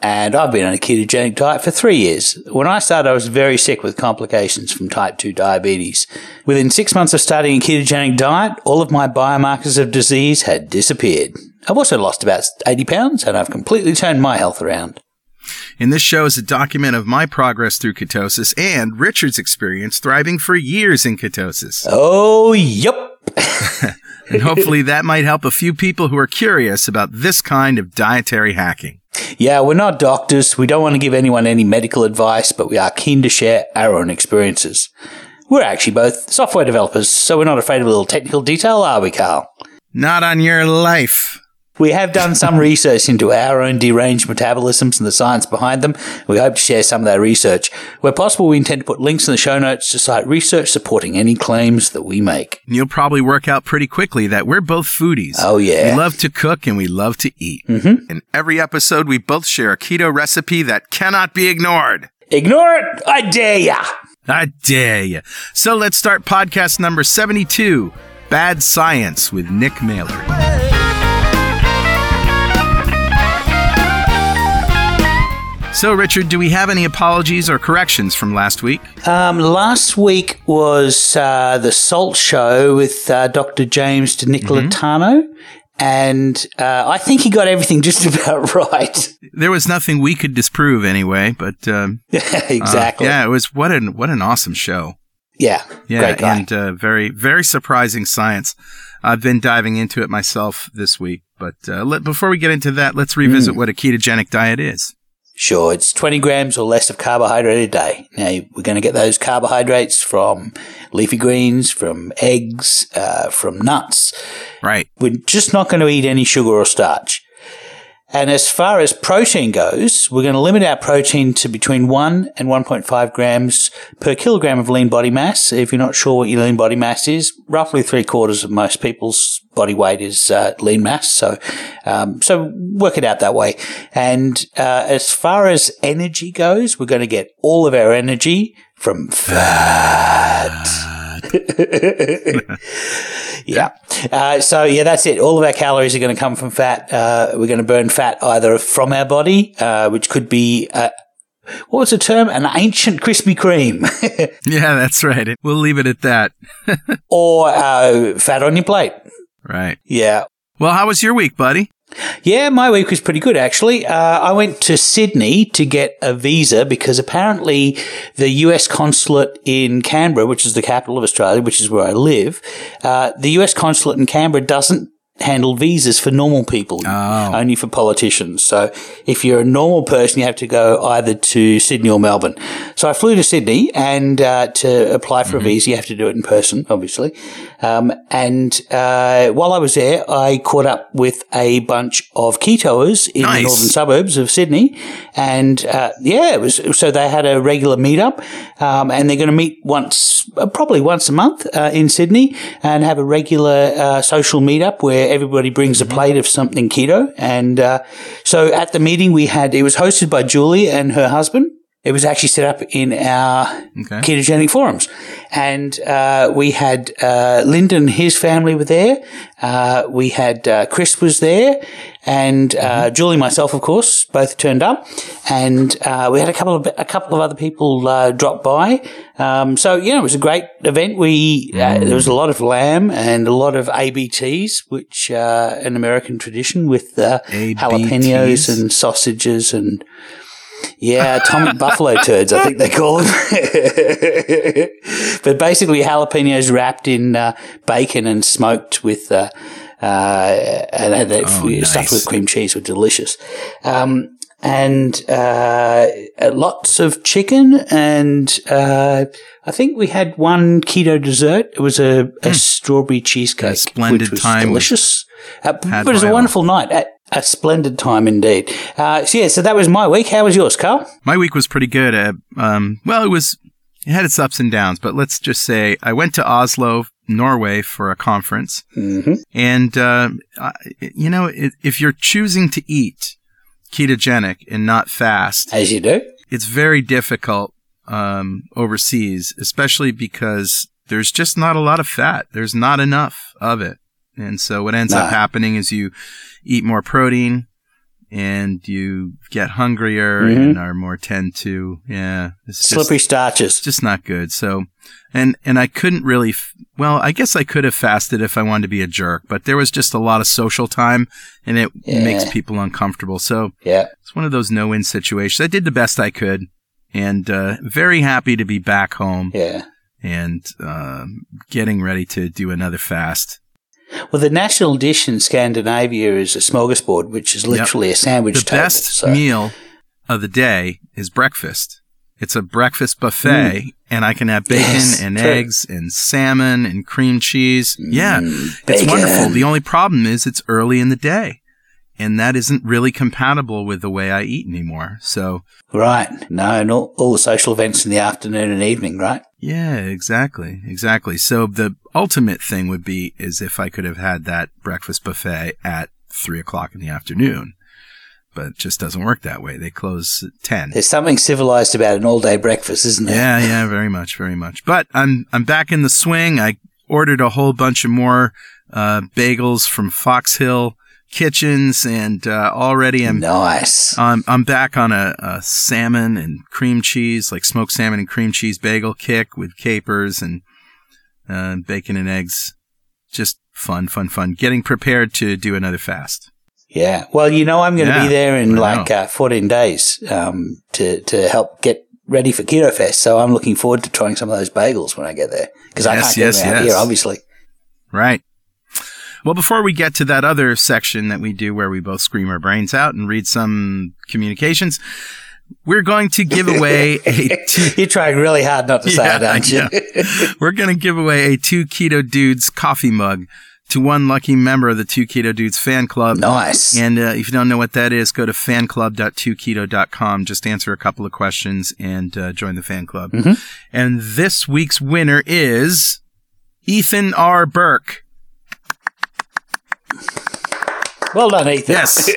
and I've been on a ketogenic diet for three years. When I started, I was very sick with complications from type 2 diabetes. Within six months of starting a ketogenic diet, all of my biomarkers of disease had disappeared. I've also lost about 80 pounds and I've completely turned my health around. And this show is a document of my progress through ketosis and Richard's experience thriving for years in ketosis. Oh, yep. and hopefully that might help a few people who are curious about this kind of dietary hacking. Yeah, we're not doctors. We don't want to give anyone any medical advice, but we are keen to share our own experiences. We're actually both software developers, so we're not afraid of a little technical detail, are we, Carl? Not on your life. We have done some research into our own deranged metabolisms and the science behind them. We hope to share some of that research. Where possible, we intend to put links in the show notes to cite research supporting any claims that we make. You'll probably work out pretty quickly that we're both foodies. Oh, yeah. We love to cook and we love to eat. Mm-hmm. In every episode, we both share a keto recipe that cannot be ignored. Ignore it? I dare ya. I dare ya. So let's start podcast number 72 Bad Science with Nick Mailer. So, Richard, do we have any apologies or corrections from last week? Um, last week was uh, the Salt Show with uh, Dr. James DiNicolantonio. Mm-hmm. And uh, I think he got everything just about right. There was nothing we could disprove anyway, but um, exactly. Uh, yeah, it was what an what an awesome show. Yeah, yeah, and uh, very very surprising science. I've been diving into it myself this week, but uh, let, before we get into that, let's revisit mm. what a ketogenic diet is. Sure, it's 20 grams or less of carbohydrate a day. Now, we're going to get those carbohydrates from leafy greens, from eggs, uh, from nuts. Right. We're just not going to eat any sugar or starch. And as far as protein goes, we're going to limit our protein to between 1 and 1.5 grams per kilogram of lean body mass. If you're not sure what your lean body mass is, roughly three quarters of most people's body weight is uh, lean mass. So, um, so work it out that way. And uh, as far as energy goes, we're going to get all of our energy from fat. yeah. Uh, so yeah, that's it. All of our calories are going to come from fat. Uh, we're going to burn fat either from our body, uh, which could be uh, what was the term? An ancient Krispy Kreme. yeah, that's right. We'll leave it at that. or uh, fat on your plate. Right. Yeah. Well, how was your week, buddy? Yeah, my week was pretty good actually. Uh, I went to Sydney to get a visa because apparently the US consulate in Canberra, which is the capital of Australia, which is where I live, uh, the US consulate in Canberra doesn't handle visas for normal people, oh. only for politicians. So if you're a normal person, you have to go either to Sydney or Melbourne. So I flew to Sydney and uh, to apply for mm-hmm. a visa, you have to do it in person, obviously. Um, and uh, while I was there, I caught up with a bunch of ketoers in nice. the northern suburbs of Sydney. And uh, yeah, it was so they had a regular meetup, um, and they're going to meet once, uh, probably once a month uh, in Sydney, and have a regular uh, social meetup where where everybody brings a plate of something keto. And uh, so at the meeting we had, it was hosted by Julie and her husband. It was actually set up in our okay. ketogenic forums. And uh, we had uh, Lyndon and his family were there. Uh, we had uh, Chris was there. And uh, mm-hmm. Julie, myself, of course, both turned up. And uh, we had a couple of a couple of other people drop by. Um, so, yeah, it was a great event. We mm. There was a lot of lamb and a lot of ABTs, which uh an American tradition with jalapenos and sausages and yeah, atomic buffalo turds, I think they call them. but basically, jalapenos wrapped in uh, bacon and smoked with uh, uh, and oh, nice. stuffed with cream cheese were delicious. Um, and uh, lots of chicken, and uh, I think we had one keto dessert. It was a, a mm. strawberry cheesecake, a splendid which was time delicious. Uh, but it was a wonderful night. At, a splendid time indeed. Uh, so yeah, so that was my week. How was yours, Carl? My week was pretty good. Uh, um, well, it was it had its ups and downs, but let's just say I went to Oslo, Norway for a conference. hmm And, uh, I- you know, if you're choosing to eat ketogenic and not fast, As you do. it's very difficult um, overseas, especially because there's just not a lot of fat. There's not enough of it. And so what ends up happening is you eat more protein and you get hungrier Mhm. and are more tend to, yeah, it's just, Slippery starches. just not good. So, and, and I couldn't really, f- well, I guess I could have fasted if I wanted to be a jerk, but there was just a lot of social time and it Yeah. makes people uncomfortable. So Yeah. it's one of those no-win situations. I did the best I could and, uh, very happy to be back home Yeah. and, um getting ready to do another fast. Well, the national dish in Scandinavia is a smorgasbord, which is literally a sandwich the table. best so- meal of the day is breakfast. It's a breakfast buffet, and I can have bacon Yes, and true. eggs and salmon and cream cheese. Yeah, Mm, it's wonderful. The only problem is it's early in the day, and that isn't really compatible with the way I eat anymore. So, Right. No, and all, all the social events in the afternoon and evening, right? yeah, exactly, exactly. So the ultimate thing would be is if I could have had that breakfast buffet at three o'clock in the afternoon. But it just doesn't work that way. They close at ten. There's something civilized about an all day breakfast, isn't there? Yeah, yeah, very much, very much. But I'm I'm back in the swing. I ordered a whole bunch of more uh, bagels from Fox Hill Kitchens, and uh, already I'm Nice. I'm I'm back on a, a salmon and cream cheese, like smoked salmon and cream cheese bagel kick with capers and uh, bacon and eggs. Just fun, fun, fun. Getting prepared to do another fast. Yeah. Well, you know, I'm going to Yeah, be there in I like uh, 14 days um, to, to help get ready for Keto Fest. So I'm looking forward to trying some of those bagels when I get there because I Yes, can't yes, get them out yes. here, obviously. Right. Well, before we get to that other section that we do where we both scream our brains out and read some communications, we're going to give away a two, You're trying really hard not to say Yeah, it, aren't you? we're going to give away a two keto dudes coffee mug to one lucky member of the two keto dudes fan club. nice. And uh, if you don't know what that is, go to fanclub.2keto.com. Just answer a couple of questions and uh, join the fan club. Mhm. And this week's winner is Ethan R. Burke. Well done, Ethan. Yes.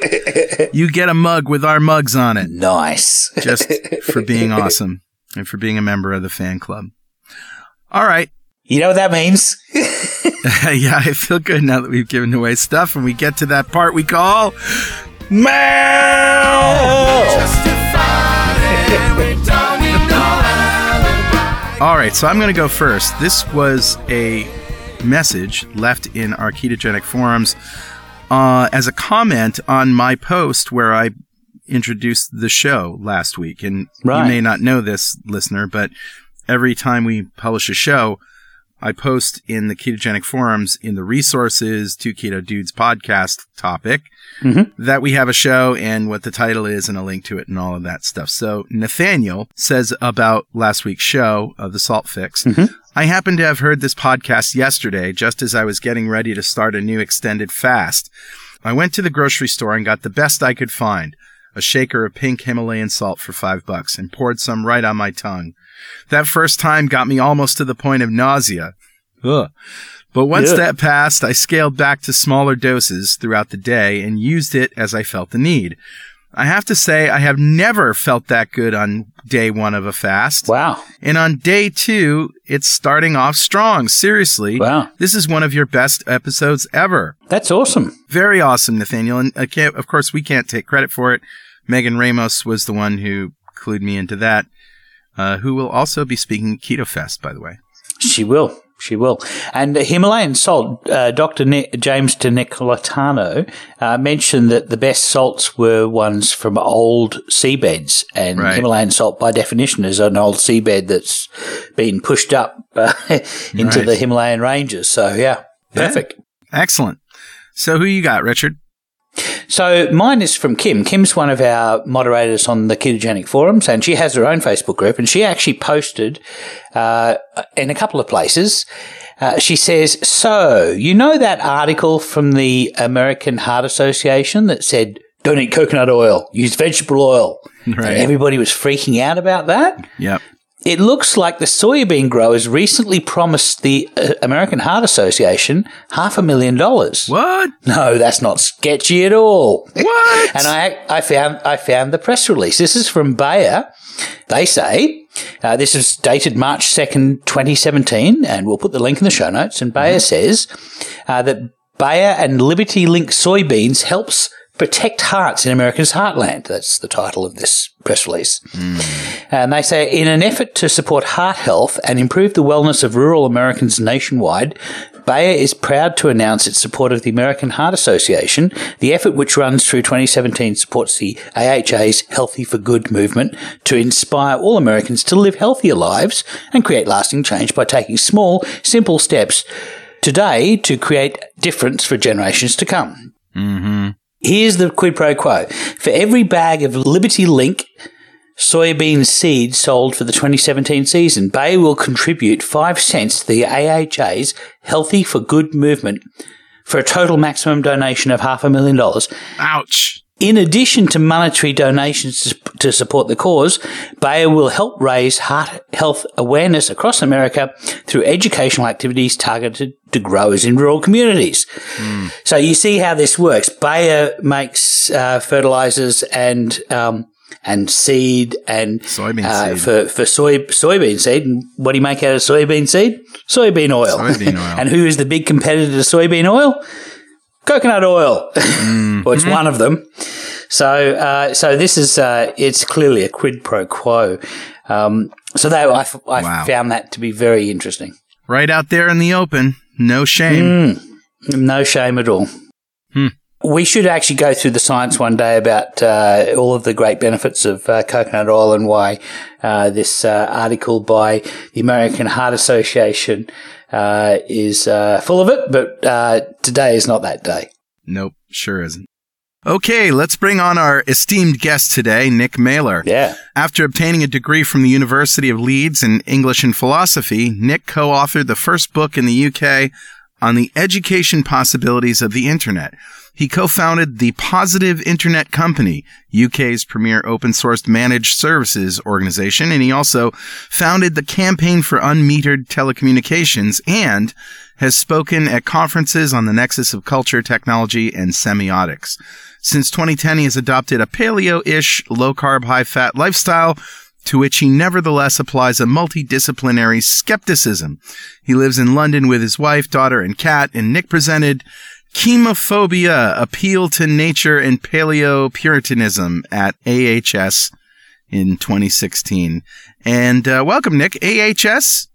you get a mug with our mugs on it nice. just for being awesome and for being a member of the fan club. All right. You know what that means? yeah, I feel good now that we've given away stuff and we get to that part we call "Mao." All right, so I'm going to go first. This was a message left in our ketogenic forums uh, as a comment on my post where I introduced the show last week. And Right. you may not know this, listener, but every time we publish a show, I post in the ketogenic forums in the resources to Keto Dudes podcast topic Mhm. that we have a show and what the title is and a link to it and all of that stuff. So Nathaniel says about last week's show of the Salt Fix. Mhm. I happened to have heard this podcast yesterday just as I was getting ready to start a new extended fast. I went to the grocery store and got the best I could find. A shaker of pink Himalayan salt for five bucks and poured some right on my tongue. That first time got me almost to the point of nausea. Ugh. But once Yeah. that passed, I scaled back to smaller doses throughout the day and used it as I felt the need. I have to say, I have never felt that good on day one of a fast. Wow. And on day two, it's starting off strong. Seriously. Wow. This is one of your best episodes ever. That's awesome. Very awesome, Nathaniel. And I can't, of course, we can't take credit for it. Megan Ramos was the one who clued me into that, uh, who will also be speaking at Keto Fest, by the way. She will. She will. And Himalayan salt, uh, Dr. James DiNicolantonio uh, mentioned that the best salts were ones from old seabeds. And Right. Himalayan salt, by definition, is an old seabed that's been pushed up uh, into Right. the Himalayan ranges. So, yeah, Yeah. perfect. Excellent. So who you got, Richard? So mine is from Kim. Kim's one of our moderators on the ketogenic forums, and she has her own Facebook group. And she actually posted uh, in a couple of places. Uh, she says, "So you know that article from the American Heart Association that said." Don't eat coconut oil. Use vegetable oil. Right. And everybody was freaking out about that. Yep. It looks like the soybean growers recently promised the uh, American Heart Association half a million dollars. What? No, that's not sketchy at all. What? And I, I found, I found the press release. This is from Bayer. They say, uh, this is dated March 2nd, 2017, and we'll put the link in the show notes. And Bayer says uh, that Bayer and Liberty Link soybeans helps protect hearts in America's heartland. That's the title of this press release. And they say, in an effort to support heart health and improve the wellness of rural Americans nationwide, Bayer is proud to announce its support of the American Heart Association. The effort, which runs through 2017, supports the AHA's Healthy for Good movement to inspire all Americans to live healthier lives and create lasting change by taking small, simple steps today to create difference for generations to come. Mm-hmm. Here's the quid pro quo. For every bag of Liberty Link soybean seed sold for the 2017 season, Bayer will contribute 5 cents to the AHA's Healthy for Good movement for a total maximum donation of half a million dollars. Ouch. In addition to monetary donations to, to support the cause, Bayer will help raise heart health awareness across America through educational activities targeted to growers in rural communities. So you see how this works. Bayer makes uh, fertilizers and um, and seed and Soybean uh, seed. for for soy soybean seed. And what do you make out of soybean seed? Soybean oil. Soybean oil. and who is the big competitor to soybean oil? coconut oil. well, it's one of them. So, uh, so this is uh, it's clearly a quid pro quo. Um, so that I, f- I Wow. found that to be very interesting. Right out there in the open. No shame. Mm. No shame at all. Hmm. We should actually go through the science one day about uh, all of the great benefits of uh, coconut oil and why uh, this uh, article by the American Heart Association uh, is uh, full of it. But uh, today is not that day. Nope, sure isn't. Okay, let's bring on our esteemed guest today, Nick Mailer. Yeah. After obtaining a degree from the University of Leeds in English and philosophy, Nick co-authored the first book in the UK on the education possibilities of the internet. He co-founded the Positive Internet Company, UK's premier open source managed services organization, and he also founded the Campaign for Unmetered Telecommunications and has spoken at conferences on the nexus of culture, technology, and semiotics. Since 2010, he has adopted a paleo-ish, low-carb, high-fat lifestyle to which he nevertheless applies a multidisciplinary skepticism. He lives in London with his wife, daughter, and cat, and Nick presented Chemophobia, Appeal to Nature and Paleo Puritanism at AHS in 2016. And uh, welcome, Nick. AHS?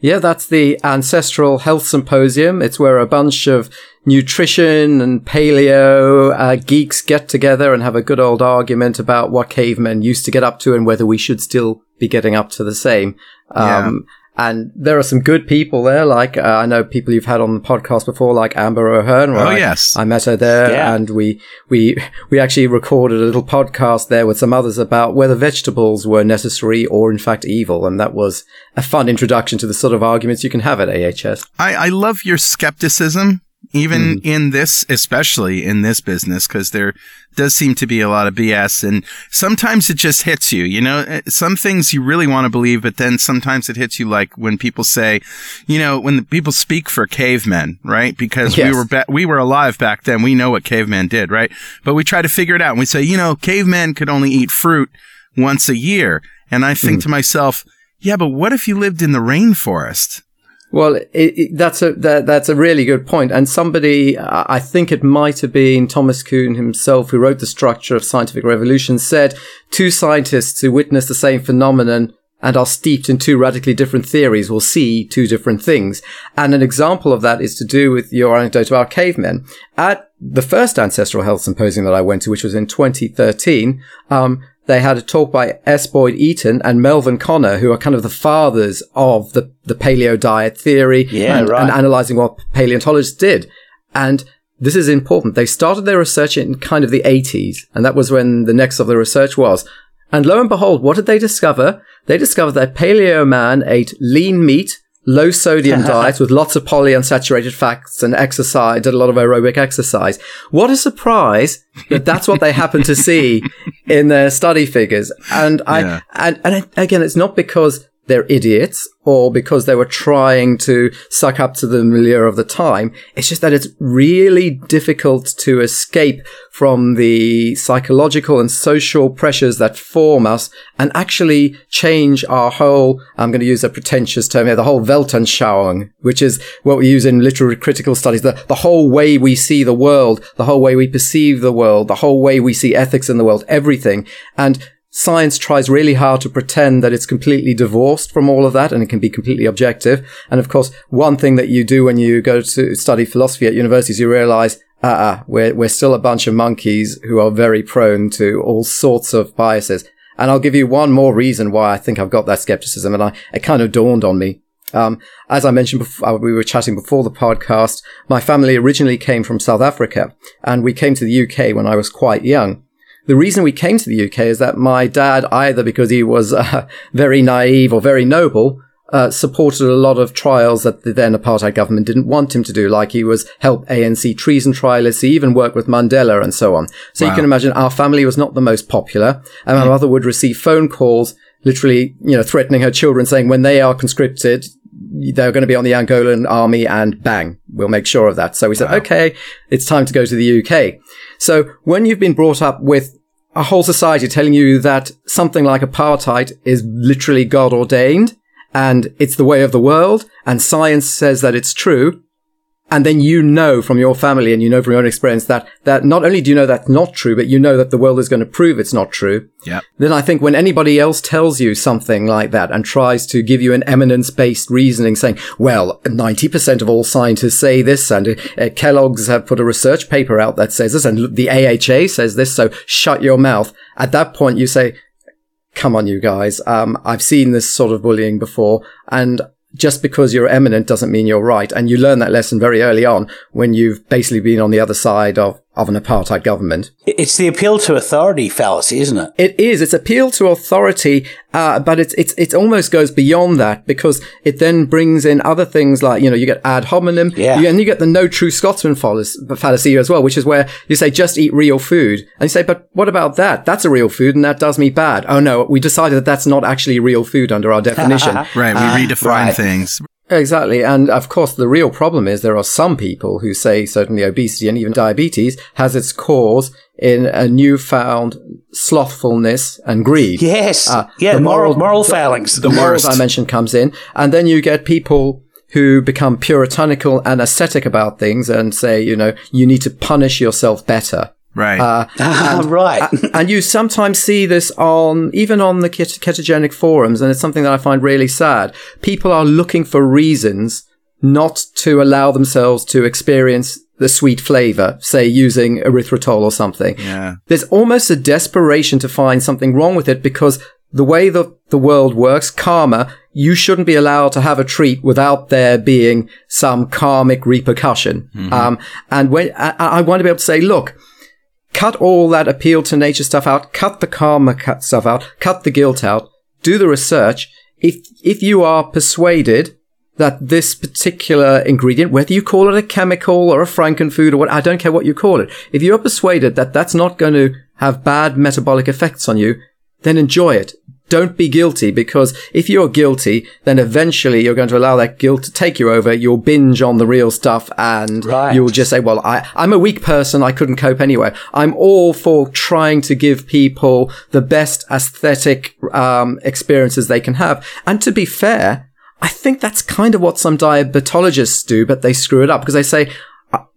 Yeah, that's the Ancestral Health Symposium. It's where a bunch of nutrition and paleo uh, geeks get together and have a good old argument about what cavemen used to get up to and whether we should still be getting up to the same. Um, And there are some good people there, like uh, I know people you've had on the podcast before, like Amber O'Hearn. where Oh, I- yes. I met her there, Yeah. and we we we actually recorded a little podcast there with some others about whether vegetables were necessary or in fact evil, and that was a fun introduction to the sort of arguments you can have at AHS. I, I love your skepticism, even in this, especially in this business, because there does seem to be a lot of BS, and sometimes it just hits you. You know, Eh, some things you really want to believe, but then sometimes it hits you, like when people say, you know, when the people speak for cavemen, right? Because we were ba- we were alive back then, we know what cavemen did, right? But we try to figure it out, and we say, you know, cavemen could only eat fruit once a year, and I think to myself. Yeah, but what if you lived in the rainforest? Well, it, it, that's a that, that's a really good point. And somebody, I think it might have been Thomas Kuhn himself, who wrote the structure of scientific revolution, said two scientists who witness the same phenomenon and are steeped in two radically different theories will see two different things. And an example of that is to do with your anecdote about cavemen. At the first ancestral health symposium that I went to, which was in 2013, um, they had a talk by S. Boyd Eaton and Melvin Konner, who are kind of the fathers of the, the paleo diet theory Yeah, and, right. and analyzing what paleontologists did. And this is important. They started their research in kind of the 80s, and that was when the next of the research was. And lo and behold, what did they discover? They discovered that paleo man ate lean meat, low sodium uh-huh. diet with lots of polyunsaturated fats and exercise, did a lot of aerobic exercise. What a surprise that that's what they happen to see in their study figures. And I, Yeah. and, and again, it's not because they're idiots or because they were trying to suck up to the milieu of the time. It's just that it's really difficult to escape from the psychological and social pressures that form us and actually change our whole, I'm going to use a pretentious term here, the whole Weltanschauung, which is what we use in literary critical studies, the, the whole way we see the world, the whole way we perceive the world, the whole way we see ethics in the world, everything. And science tries really hard to pretend that it's completely divorced from all of that and it can be completely objective. And of course, one thing that you do when you go to study philosophy at universities, you realize, ah, uh-uh, we're, we're still a bunch of monkeys who are very prone to all sorts of biases. And I'll give you one more reason why I think I've got that skepticism. And I, it kind of dawned on me. Um, as I mentioned before, uh, we were chatting before the podcast. My family originally came from South Africa and we came to the UK when I was quite young. The reason we came to the UK is that my dad, either because he was uh, very naive or very noble, uh, supported a lot of trials that the then apartheid government didn't want him to do, like he was help ANC treason trialists. He even worked with Mandela and so on. So wow. you can imagine our family was not the most popular, and my mm. mother would receive phone calls, literally, you know, threatening her children, saying when they are conscripted, they're going to be on the Angolan army, and bang, we'll make sure of that. So we said, wow. okay, it's time to go to the UK. So when you've been brought up with a whole society telling you that something like apartheid is literally God ordained and it's the way of the world and science says that it's true, and then you know from your family and you know from your own experience that, that not only do you know that's not true, but you know that the world is going to prove it's not true. Yeah. Then I think when anybody else tells you something like that and tries to give you an eminence based reasoning saying, well, 90% of all scientists say this and uh, Kellogg's have put a research paper out that says this and the AHA says this. So shut your mouth. At that point, you say, come on, you guys. Um, I've seen this sort of bullying before and just because you're eminent doesn't mean you're right. And you learn that lesson very early on when you've basically been on the other side of of an apartheid government. It's the appeal to authority fallacy, isn't it? It is. It's appeal to authority, uh, but it's it's it almost goes beyond that because it then brings in other things like you know you get ad hominem, yeah. and you get the no true Scotsman fallacy as well, which is where you say just eat real food, and you say, but what about that? That's a real food, and that does me bad. Oh no, we decided that that's not actually real food under our definition. right, we uh, redefine right. things. Exactly. And of course, the real problem is there are some people who say certainly obesity and even diabetes has its cause in a newfound slothfulness and greed. Yes. Uh, yeah. The moral, moral failings. The, the moral dimension comes in. And then you get people who become puritanical and ascetic about things and say, you know, you need to punish yourself better. Right. Uh, and, right. and you sometimes see this on, even on the ketogenic forums, and it's something that I find really sad. People are looking for reasons not to allow themselves to experience the sweet flavor, say using erythritol or something. Yeah. There's almost a desperation to find something wrong with it because the way that the world works, karma, you shouldn't be allowed to have a treat without there being some karmic repercussion. Mm-hmm. Um, and when I, I want to be able to say, look, cut all that appeal to nature stuff out, cut the karma cut stuff out, cut the guilt out, do the research. If, if you are persuaded that this particular ingredient, whether you call it a chemical or a frankenfood or what, I don't care what you call it. If you're persuaded that that's not going to have bad metabolic effects on you, then enjoy it don't be guilty because if you're guilty, then eventually you're going to allow that guilt to take you over. You'll binge on the real stuff and right. you'll just say, well, I, I'm a weak person. I couldn't cope anyway. I'm all for trying to give people the best aesthetic, um, experiences they can have. And to be fair, I think that's kind of what some diabetologists do, but they screw it up because they say,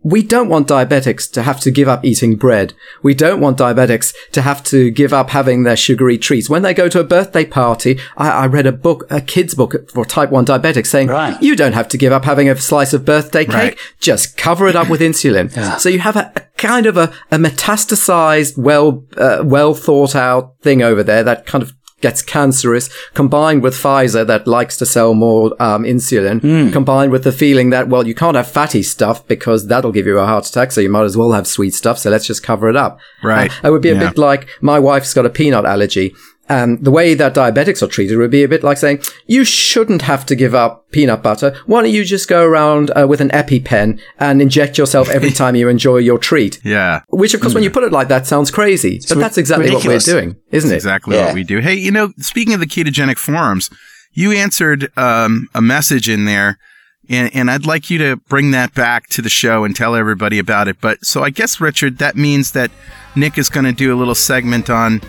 we don't want diabetics to have to give up eating bread. We don't want diabetics to have to give up having their sugary treats. When they go to a birthday party, I, I read a book, a kid's book for type 1 diabetics saying, right. you don't have to give up having a slice of birthday cake. Right. Just cover it up with insulin. Yeah. So you have a, a, kind of a, a metastasized, well, uh, well thought out thing over there that kind of gets cancerous, combined with Pfizer that likes to sell more um, insulin, mm. combined with the feeling that, well, you can't have fatty stuff because that'll give you a heart attack, so you might as well have sweet stuff, so let's just cover it up. Right. Uh, it would be a yeah. bit like my wife's got a peanut allergy. And the way that diabetics are treated would be a bit like saying, you shouldn't have to give up peanut butter. Why don't you just go around uh, with an EpiPen and inject yourself every time you enjoy your treat? Yeah. Which, of course, mm. when you put it like that, sounds crazy. It's but that's exactly ridiculous. what we're doing, isn't it? exactly yeah. what we do. Hey, you know, speaking of the ketogenic forums, you answered um, a message in there, and, and I'd like you to bring that back to the show and tell everybody about it. But so I guess, Richard, that means that Nick is going to do a little segment on.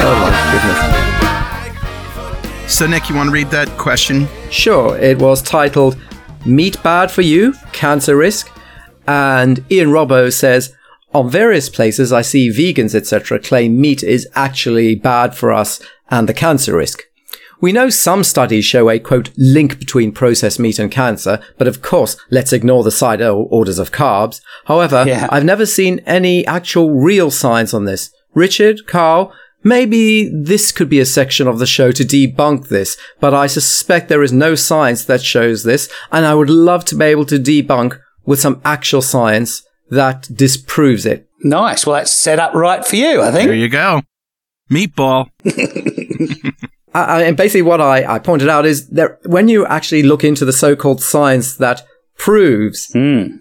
Oh my goodness. So, Nick, you want to read that question? Sure. It was titled Meat Bad for You? Cancer Risk. And Ian Robbo says, on various places I see vegans, etc., claim meat is actually bad for us and the cancer risk. We know some studies show a quote link between processed meat and cancer, but of course, let's ignore the side orders of carbs. However, Yeah. I've never seen any actual real science on this. Richard, Carl, maybe this could be a section of the show to debunk this, but I suspect there is no science that shows this, and I would love to be able to debunk with some actual science that disproves it. Nice. Well, that's set up right for you, I think. There you go. Meatball. I, and basically what I, I pointed out is that when you actually look into the so-called science that proves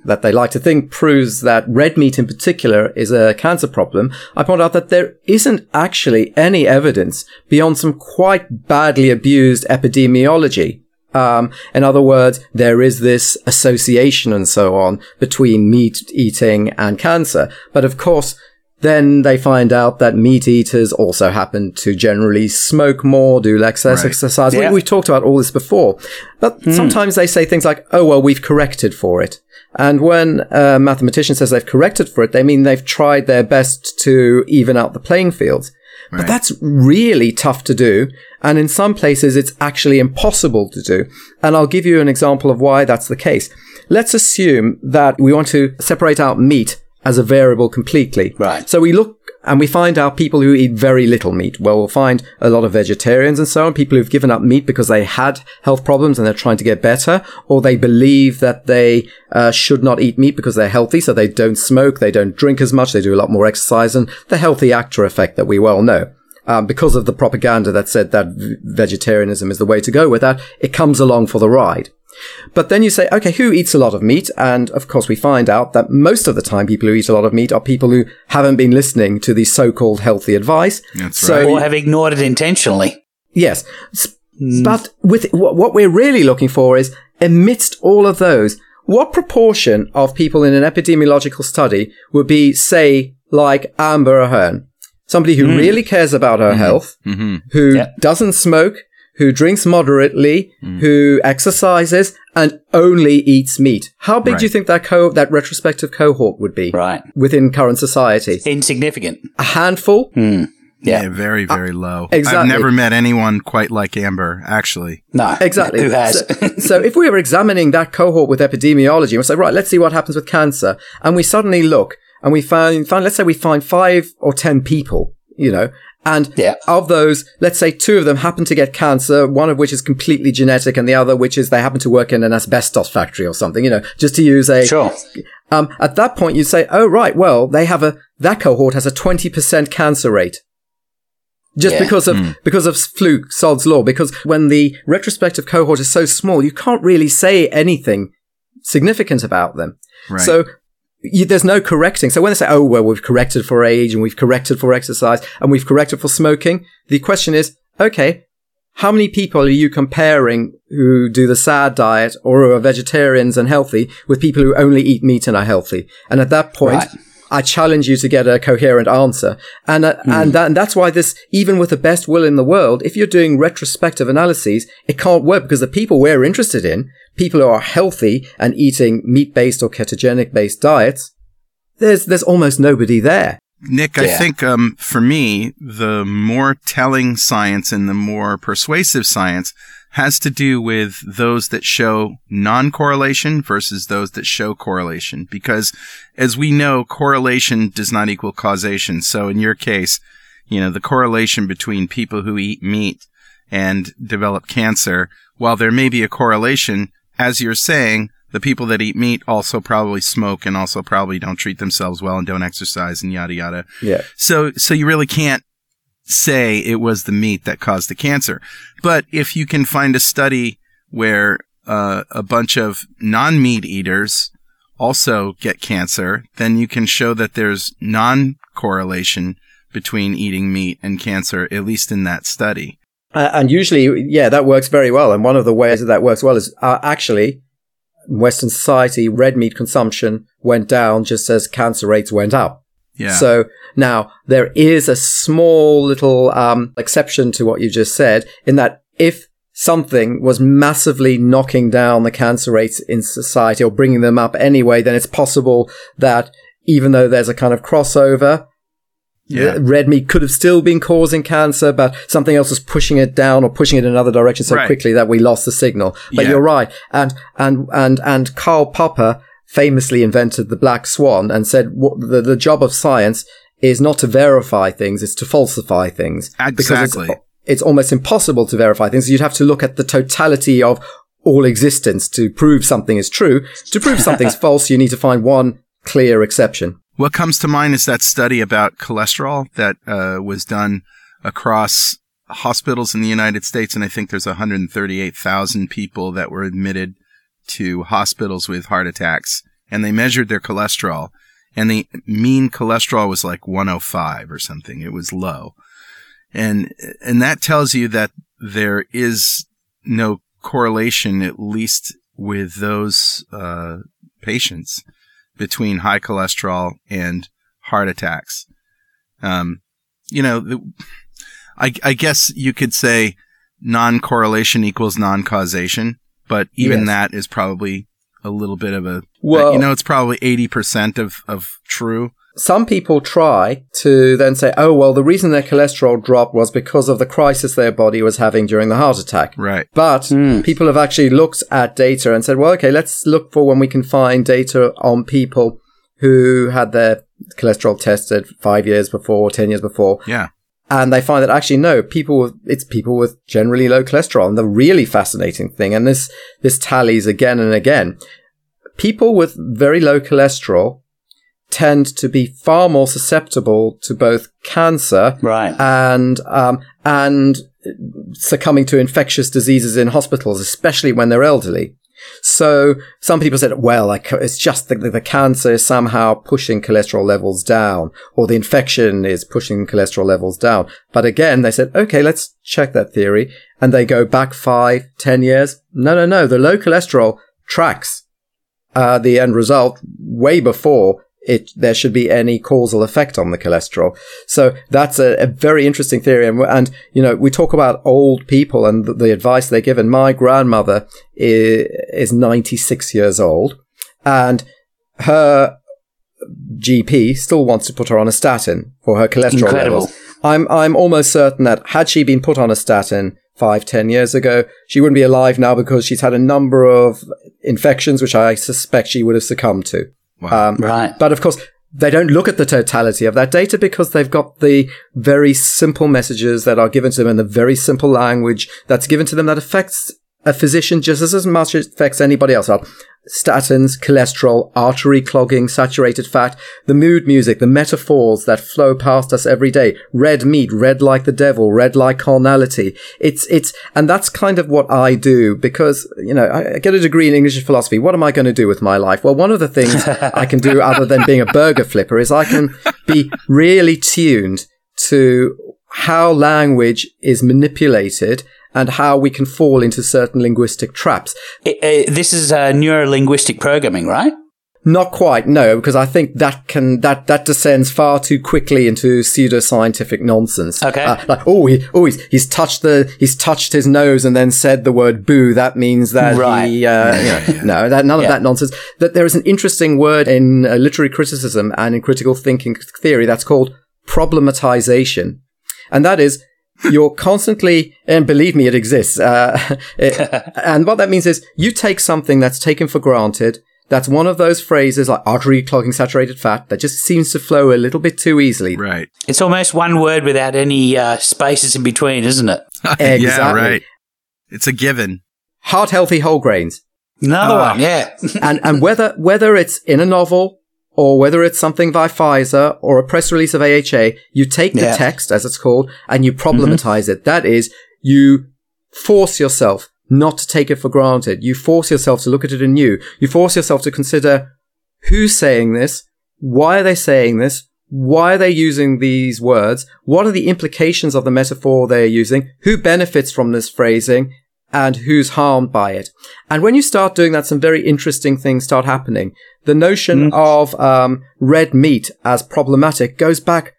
that they like to think proves that red meat in particular is a cancer problem, I point out that there isn't actually any evidence beyond some quite badly abused epidemiology. Um, in other words, there is this association and so on between meat eating and cancer. But of course, then they find out that meat eaters also happen to generally smoke more, do less Right. exercise. Yeah. We, we've talked about all this before. But hmm. sometimes they say things like, oh, well, we've corrected for it. And when a mathematician says they've corrected for it, they mean they've tried their best to even out the playing field. But that's really tough to do. And in some places, it's actually impossible to do. And I'll give you an example of why that's the case. Let's assume that we want to separate out meat as a variable completely. Right. So we look and we find out people who eat very little meat. Well, we'll find a lot of vegetarians and so on, people who've given up meat because they had health problems and they're trying to get better, or they believe that they uh, should not eat meat because they're healthy, so they don't smoke, they don't drink as much, they do a lot more exercise, and the healthy actor effect that we well know. Um, because of the propaganda that said that v- vegetarianism is the way to go with that, it comes along for the ride. But then you say, okay, who eats a lot of meat? And of course, we find out that most of the time people who eat a lot of meat are people who haven't been listening to the so-called healthy advice. That's so, right. Or have ignored it intentionally. Yes. S- mm. But with what what we're really looking for is amidst all of those, what proportion of people in an epidemiological study would be, say, like Amber O'Hearn, somebody who mm. really cares about her mm-hmm. health, mm-hmm. who Yeah. doesn't smoke, who drinks moderately, mm. who exercises, and only eats meat. How big do you think that co- that retrospective cohort would be Right. within current society? Insignificant. A handful? Hmm. Yeah. Yeah, very, uh, very low. exactly. I've never met anyone quite like Amber, actually. No. Exactly. Who has? So, so if we were examining that cohort with epidemiology, and we say, right, let's see what happens with cancer, and we suddenly look and we find, find let's say we find five or ten people, you know, and Yeah. of those, let's say two of them happen to get cancer, one of which is completely genetic, and the other which is they happen to work in an asbestos factory or something, you know, just to use a sure. um, at that point, you'd say, oh, right, well, they have a, that cohort has a 20% cancer rate. Just Yeah. because of, because of fluke, Sod's law, because when the retrospective cohort is so small, you can't really say anything significant about them. Right. So you, there's no correcting. So when they say, oh, well, we've corrected for age and we've corrected for exercise and we've corrected for smoking, the question is, okay, how many people are you comparing who do the sad diet or are vegetarians and healthy with people who only eat meat and are healthy? And at that point, Right. I challenge you to get a coherent answer. And, uh, and, that, and that's why this, even with the best will in the world, if you're doing retrospective analyses, it can't work because the people we're interested in, people who are healthy and eating meat-based or ketogenic-based diets, there's, there's almost nobody there. Nick, I think um, for me, the more telling science and the more persuasive science has to do with those that show non-correlation versus those that show correlation. Because as we know, correlation does not equal causation. So in your case, you know, the correlation between people who eat meat and develop cancer, while there may be a correlation, as you're saying, the people that eat meat also probably smoke and also probably don't treat themselves well and don't exercise and yada yada. Yeah. So, so you really can't say it was the meat that caused the cancer. But if you can find a study where uh, a bunch of non-meat eaters also get cancer, then you can show that there's non-correlation between eating meat and cancer, at least in that study. Uh, and usually, yeah, that works very well. And one of the ways that that works well is uh, actually Western society, red meat consumption went down just as cancer rates went up. Yeah. So now there is a small little um, exception to what you just said in that if something was massively knocking down the cancer rates in society or bringing them up anyway, then it's possible that even though there's a kind of crossover, yeah. red meat could have still been causing cancer, but something else was pushing it down or pushing it in another direction so Right. quickly that we lost the signal. But Yeah. you're right. And, and, and, and Karl Popper famously invented the black swan and said what the, the job of science is not to verify things, it's to falsify things. Because Exactly. it's, it's almost impossible to verify things. You'd have to look at the totality of all existence to prove something is true. To prove something's false, you need to find one clear exception. What comes to mind is that study about cholesterol that uh, was done across hospitals in the United States, and I think there's 138,000 people that were admitted to hospitals with heart attacks, and they measured their cholesterol, and the mean cholesterol was like 105 or something. It was low, and and that tells you that there is no correlation, at least with those uh, patients between high cholesterol and heart attacks. Um, you know, the, I, I guess you could say non-correlation equals non-causation, but even Yes. that is probably a little bit of a, Well- you know, it's probably 80% of, of true. some people try to then say, oh, well, the reason their cholesterol dropped was because of the crisis their body was having during the heart attack. Right. But hmm. people have actually looked at data and said, well, okay, let's look for when we can find data on people who had their cholesterol tested five years before, 10 years before. Yeah. And they find that actually no, people with, it's people with generally low cholesterol. And the really fascinating thing, and this, this tallies again and again, people with very low cholesterol tend to be far more susceptible to both cancer Right. and um, and succumbing to infectious diseases in hospitals, especially when they're elderly. So some people said, well, it's just the, the cancer is somehow pushing cholesterol levels down, or the infection is pushing cholesterol levels down. But again, they said, okay, let's check that theory, and they go back five, ten years. No, no, no. The low cholesterol tracks uh, the end result way before it there should be any causal effect on the cholesterol. So that's a, a very interesting theory. And, and, you know, we talk about old people and the, the advice they're given. My grandmother is, is 96 years old and her GP still wants to put her on a statin for her cholesterol Incredible. levels. I'm, I'm almost certain that had she been put on a statin five, ten years ago, she wouldn't be alive now because she's had a number of infections, which I suspect she would have succumbed to. Wow. Um, Right. but of course, they don't look at the totality of that data because they've got the very simple messages that are given to them and the very simple language that's given to them that affects a physician just as, much affects anybody else. Statins, cholesterol, artery clogging, saturated fat, the mood music, the metaphors that flow past us every day. Red meat, red like the devil, red like carnality. It's, it's, and that's kind of what I do because, you know, I get a degree in English philosophy. What am I going to do with my life? Well, one of the things I can do other than being a burger flipper is I can be really tuned to how language is manipulated and how we can fall into certain linguistic traps. I- uh, this is uh, neuro linguistic programming, right? Not quite, no, because I think that can that that descends far too quickly into pseudoscientific nonsense. Okay. Uh, like, oh, he, oh, he's, he's touched the he's touched his nose and then said the word "boo." That means that Right. he, uh, you know, no, that none of that nonsense. That there is an interesting word in uh, literary criticism and in critical thinking theory that's called problematization, and that is you're constantly, and believe me, it exists. Uh, it- and what that means is you take something that's taken for granted. That's one of those phrases like artery clogging saturated fat that just seems to flow a little bit too easily. Right. It's almost one word without any uh, spaces in between, isn't it? Yeah, Exactly. right. It's a given. Heart healthy whole grains. Another Ah. one, yeah. and and whether whether it's in a novel or whether it's something by Pfizer or a press release of AHA, you take the Yeah. text as it's called and you mm-hmm. problematize it. That is, you force yourself not to take it for granted. You force yourself to look at it anew. You force yourself to consider who's saying this, why are they saying this, why are they using these words? What are the implications of the metaphor they're using? Who benefits from this phrasing? And who's harmed by it? And when you start doing that, some very interesting things start happening. The notion mm. of um, red meat as problematic goes back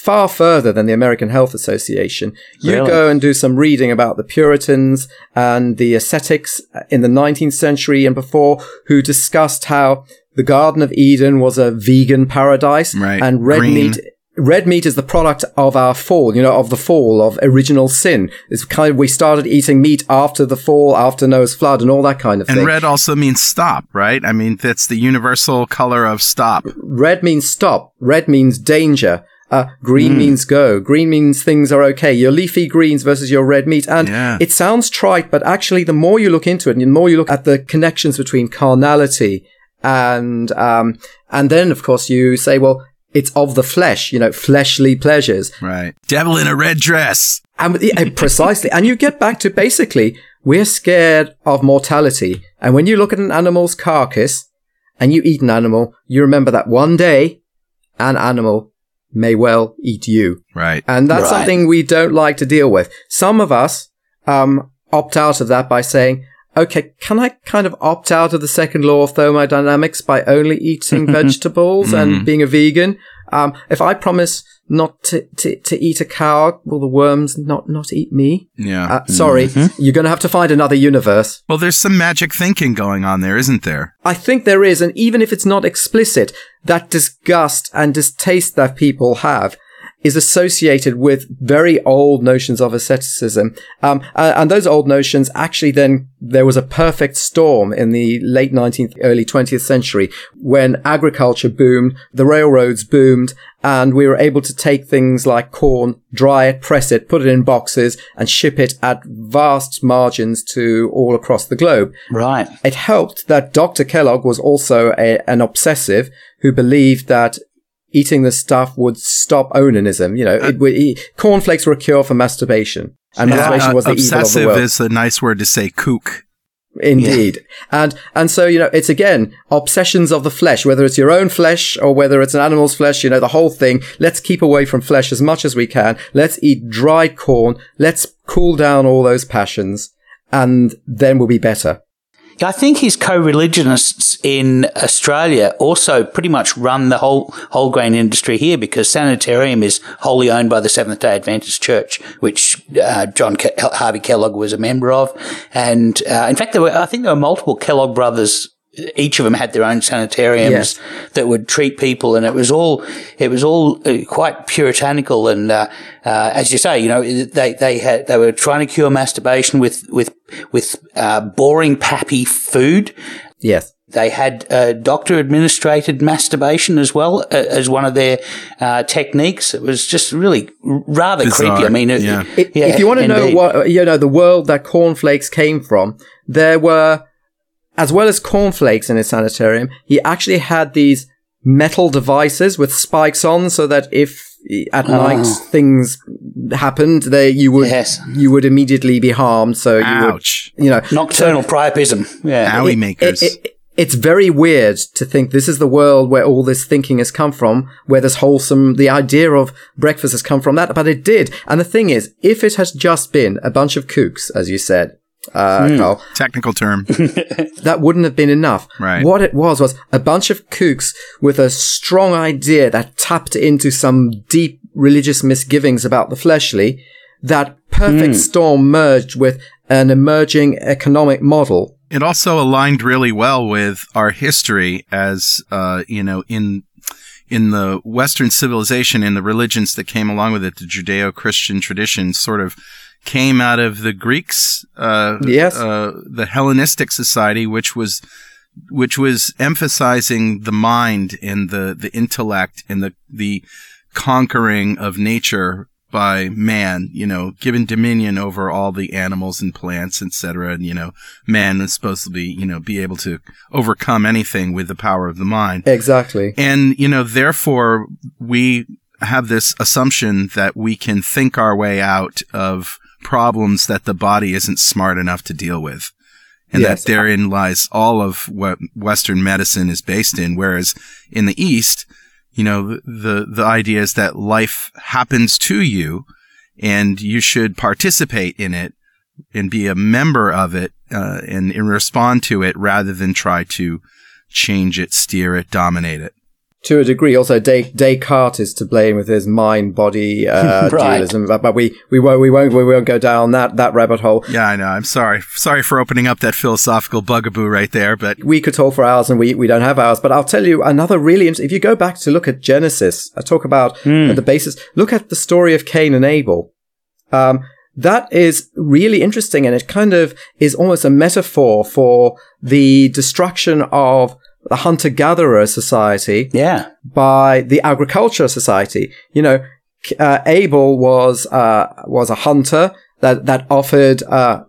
far further than the American Health Association. You really? go and do some reading about the Puritans and the ascetics in the 19th century and before who discussed how the Garden of Eden was a vegan paradise right. and red Green. meat red meat is the product of our fall, you know, of the fall, of original sin. It's kind of, we started eating meat after the fall, after Noah's flood and all that kind of and thing. And red also means stop, right? I mean, that's the universal color of stop. Red means stop. Red means danger. Uh, green mm. means go. Green means things are okay. Your leafy greens versus your red meat. And yeah. it sounds trite, but actually the more you look into it and the more you look at the connections between carnality and, um, and then of course you say, well, it's of the flesh, you know, fleshly pleasures. Right. Devil in a red dress. And yeah, precisely. and you get back to basically, we're scared of mortality. And when you look at an animal's carcass and you eat an animal, you remember that one day an animal may well eat you. Right. And that's right. something we don't like to deal with. Some of us, um, opt out of that by saying, okay, can I kind of opt out of the second law of thermodynamics by only eating vegetables mm-hmm. and being a vegan? Um, if I promise not to, to, to eat a cow, will the worms not, not eat me? Yeah. Uh, sorry, mm-hmm. you're going to have to find another universe. Well, there's some magic thinking going on there, isn't there? I think there is. And even if it's not explicit, that disgust and distaste that people have is associated with very old notions of asceticism. Um, and those old notions actually then, there was a perfect storm in the late 19th, early 20th century when agriculture boomed, the railroads boomed, and we were able to take things like corn, dry it, press it, put it in boxes, and ship it at vast margins to all across the globe. Right. It helped that Dr. Kellogg was also a, an obsessive who believed that eating this stuff would stop onanism. You know, uh, it, it, cornflakes were a cure for masturbation, and yeah, masturbation was the evil of the world. is a nice word to say kook. Indeed. Yeah. And, and so, you know, it's again, obsessions of the flesh, whether it's your own flesh or whether it's an animal's flesh, you know, the whole thing. Let's keep away from flesh as much as we can. Let's eat dried corn. Let's cool down all those passions and then we'll be better. I think his co-religionists in Australia also pretty much run the whole whole grain industry here because Sanitarium is wholly owned by the Seventh Day Adventist Church, which uh, John Ke- Harvey Kellogg was a member of, and uh, in fact, there were I think there were multiple Kellogg brothers each of them had their own sanitariums yes. that would treat people, and it was all it was all uh, quite puritanical. And uh, uh, as you say, you know, they they had they were trying to cure masturbation with with with uh, boring pappy food. Yes. They had uh, doctor administrated masturbation as well uh, as one of their techniques. It was just really rather Bizarre. creepy. I mean, it, yeah. It, yeah, if you want to know what you know, the world that cornflakes came from, there were as well as cornflakes in his sanitarium, he actually had these metal devices with spikes on so that if at oh. night things happened, they you would yes. you would immediately be harmed. So you Ouch. would, you know, nocturnal so, priapism. Yeah, owie makers. It, it, it's very weird to think this is the world where all this thinking has come from, where this wholesome, the idea of breakfast has come from that, but it did. And the thing is, if it had just been a bunch of kooks, as you said, uh, mm. Carl. Technical term. that wouldn't have been enough. Right. What it was was a bunch of kooks with a strong idea that tapped into some deep religious misgivings about the fleshly. That perfect mm. storm merged with an emerging economic model. It also aligned really well with our history as, uh, you know, in in the Western civilization and the religions that came along with it, the Judeo-Christian tradition sort of came out of the Greeks, uh, yes, uh, the Hellenistic society, which was which was emphasizing the mind and the the intellect and the the conquering of nature by man, you know, given dominion over all the animals and plants, etc. And, you know, man is supposed to be, you know, be able to overcome anything with the power of the mind. Exactly. And, you know, therefore we have this assumption that we can think our way out of problems that the body isn't smart enough to deal with. And yes. that therein lies all of what Western medicine is based in. Whereas in the East, you know, the, the idea is that life happens to you and you should participate in it and be a member of it, uh, and, and respond to it rather than try to change it, steer it, dominate it to a degree, also Des- Descartes is to blame with his mind-body uh, right. dualism, but, but, we we won't we won't we won't go down that that rabbit hole. Yeah, I know. I'm sorry, sorry for opening up that philosophical bugaboo right there, but we could talk for hours, and we we don't have hours. But I'll tell you another really interesting. If you go back to look at Genesis, I talk about mm. the basis. Look at the story of Cain and Abel. Um, that is really interesting, and it kind of is almost a metaphor for the destruction of the hunter gatherer society. Yeah. By the agriculture society. You know, uh, Abel was, uh, was a hunter that, that offered, uh,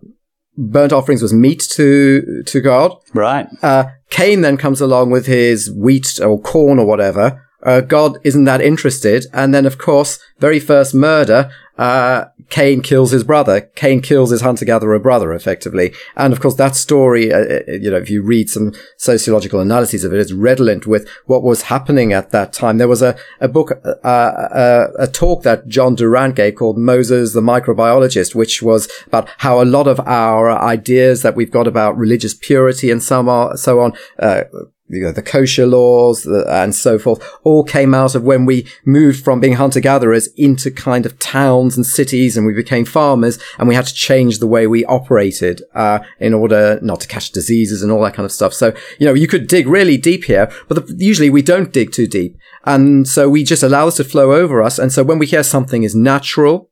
burnt offerings was meat to, to God. Right. Uh, Cain then comes along with his wheat or corn or whatever. Uh, God isn't that interested. And then, of course, very first murder, uh, Cain kills his brother. Cain kills his hunter-gatherer brother, effectively. And of course, that story, uh, uh, you know, if you read some sociological analyses of it, it's redolent with what was happening at that time. There was a, a book, uh, uh, a talk that John Durant gave called Moses the Microbiologist, which was about how a lot of our ideas that we've got about religious purity and so on, uh, you know, the kosher laws and so forth all came out of when we moved from being hunter gatherers into kind of towns and cities and we became farmers and we had to change the way we operated, uh, in order not to catch diseases and all that kind of stuff. So, you know, you could dig really deep here, but the, usually we don't dig too deep. And so we just allow this to flow over us. And so when we hear something is natural,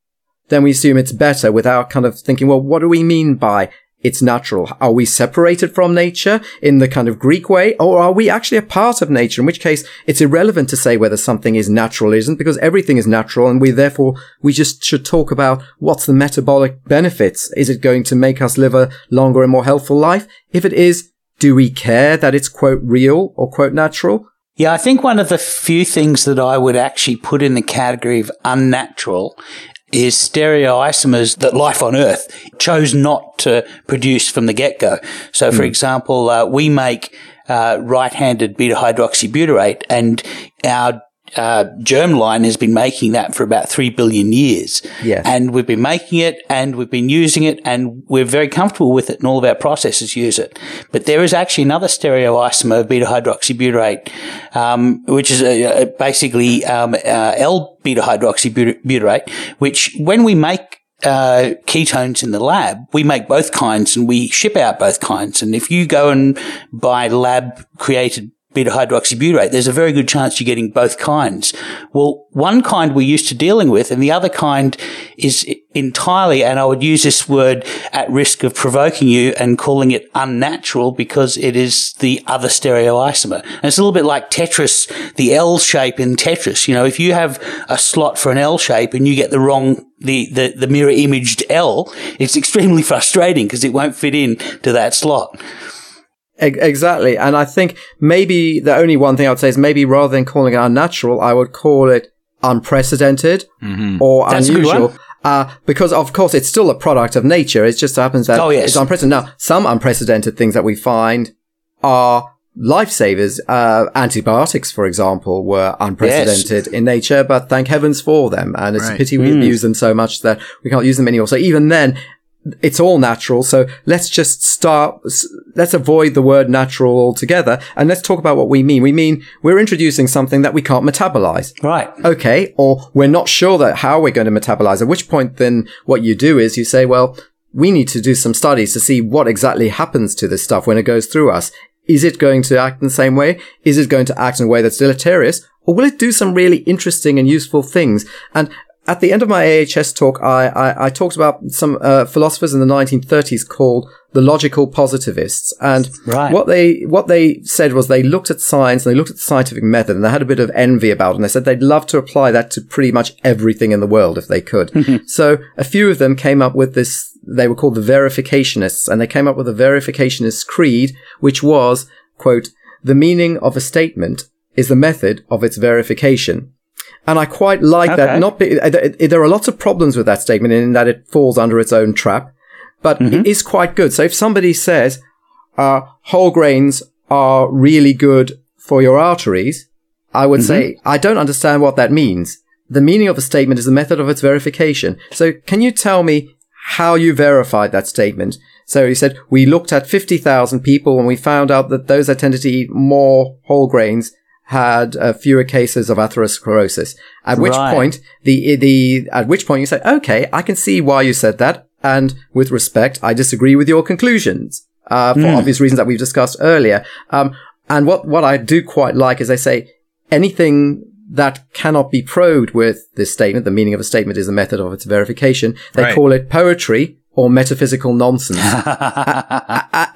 then we assume it's better without kind of thinking, well, what do we mean by it's natural. Are we separated from nature in the kind of Greek way, or are we actually a part of nature? In which case, it's irrelevant to say whether something is natural or isn't, because everything is natural, and we therefore we just should talk about what's the metabolic benefits. Is it going to make us live a longer and more healthful life? If it is, do we care that it's quote real or quote natural? Yeah, I think one of the few things that I would actually put in the category of unnatural is stereoisomers that life on Earth chose not to produce from the get go. So, for mm. example, uh, we make uh, right-handed beta hydroxybutyrate, and our uh, germline has been making that for about three billion years. Yeah. And we've been making it and we've been using it and we're very comfortable with it and all of our processes use it. But there is actually another stereoisomer of beta hydroxybutyrate, um, which is uh, basically um, uh, L beta hydroxybutyrate, which when we make uh, ketones in the lab, we make both kinds and we ship out both kinds. And if you go and buy lab created beta hydroxybutyrate, there's a very good chance you're getting both kinds. Well, one kind we're used to dealing with and the other kind is entirely, and I would use this word at risk of provoking you and calling it unnatural because it is the other stereoisomer. And it's a little bit like Tetris, the L shape in Tetris. You know, if you have a slot for an L shape and you get the wrong the, the, the mirror imaged L, it's extremely frustrating because it won't fit in to that slot. Exactly. And I think maybe the only one thing I would say is maybe rather than calling it unnatural, I would call it unprecedented mm-hmm. or That's unusual. Uh, because of course it's still a product of nature. It just happens that oh, yes. it's unprecedented. Now, some unprecedented things that we find are lifesavers. Uh, antibiotics, for example, were unprecedented yes. in nature, but thank heavens for them. And it's right. a pity we mm. use them so much that we can't use them anymore. So even then, it's all natural. So let's just start, let's avoid the word natural altogether and let's talk about what we mean. We mean we're introducing something that we can't metabolize. Right. Okay. Or we're not sure that how we're going to metabolize, at which point then what you do is you say, well, we need to do some studies to see what exactly happens to this stuff when it goes through us. Is it going to act in the same way? Is it going to act in a way that's deleterious? Or will it do some really interesting and useful things? And at the end of my AHS talk, I, I, I talked about some uh, philosophers in the 1930s called the logical positivists, and right. what they what they said was they looked at science and they looked at the scientific method, and they had a bit of envy about it. And they said they'd love to apply that to pretty much everything in the world if they could. so a few of them came up with this. They were called the verificationists, and they came up with a verificationist creed, which was quote the meaning of a statement is the method of its verification. And I quite like okay. that. Not be, there are lots of problems with that statement in that it falls under its own trap, but mm-hmm. it is quite good. So if somebody says, uh, whole grains are really good for your arteries, I would mm-hmm. say, I don't understand what that means. The meaning of a statement is the method of its verification. So can you tell me how you verified that statement? So he said, we looked at 50,000 people and we found out that those that tended to eat more whole grains had uh, fewer cases of atherosclerosis. At which right. point, the, the, at which point you say, okay, I can see why you said that. And with respect, I disagree with your conclusions, uh, for mm. obvious reasons that we've discussed earlier. Um, and what, what I do quite like is they say anything that cannot be probed with this statement. The meaning of a statement is the method of its verification. They right. call it poetry or metaphysical nonsense.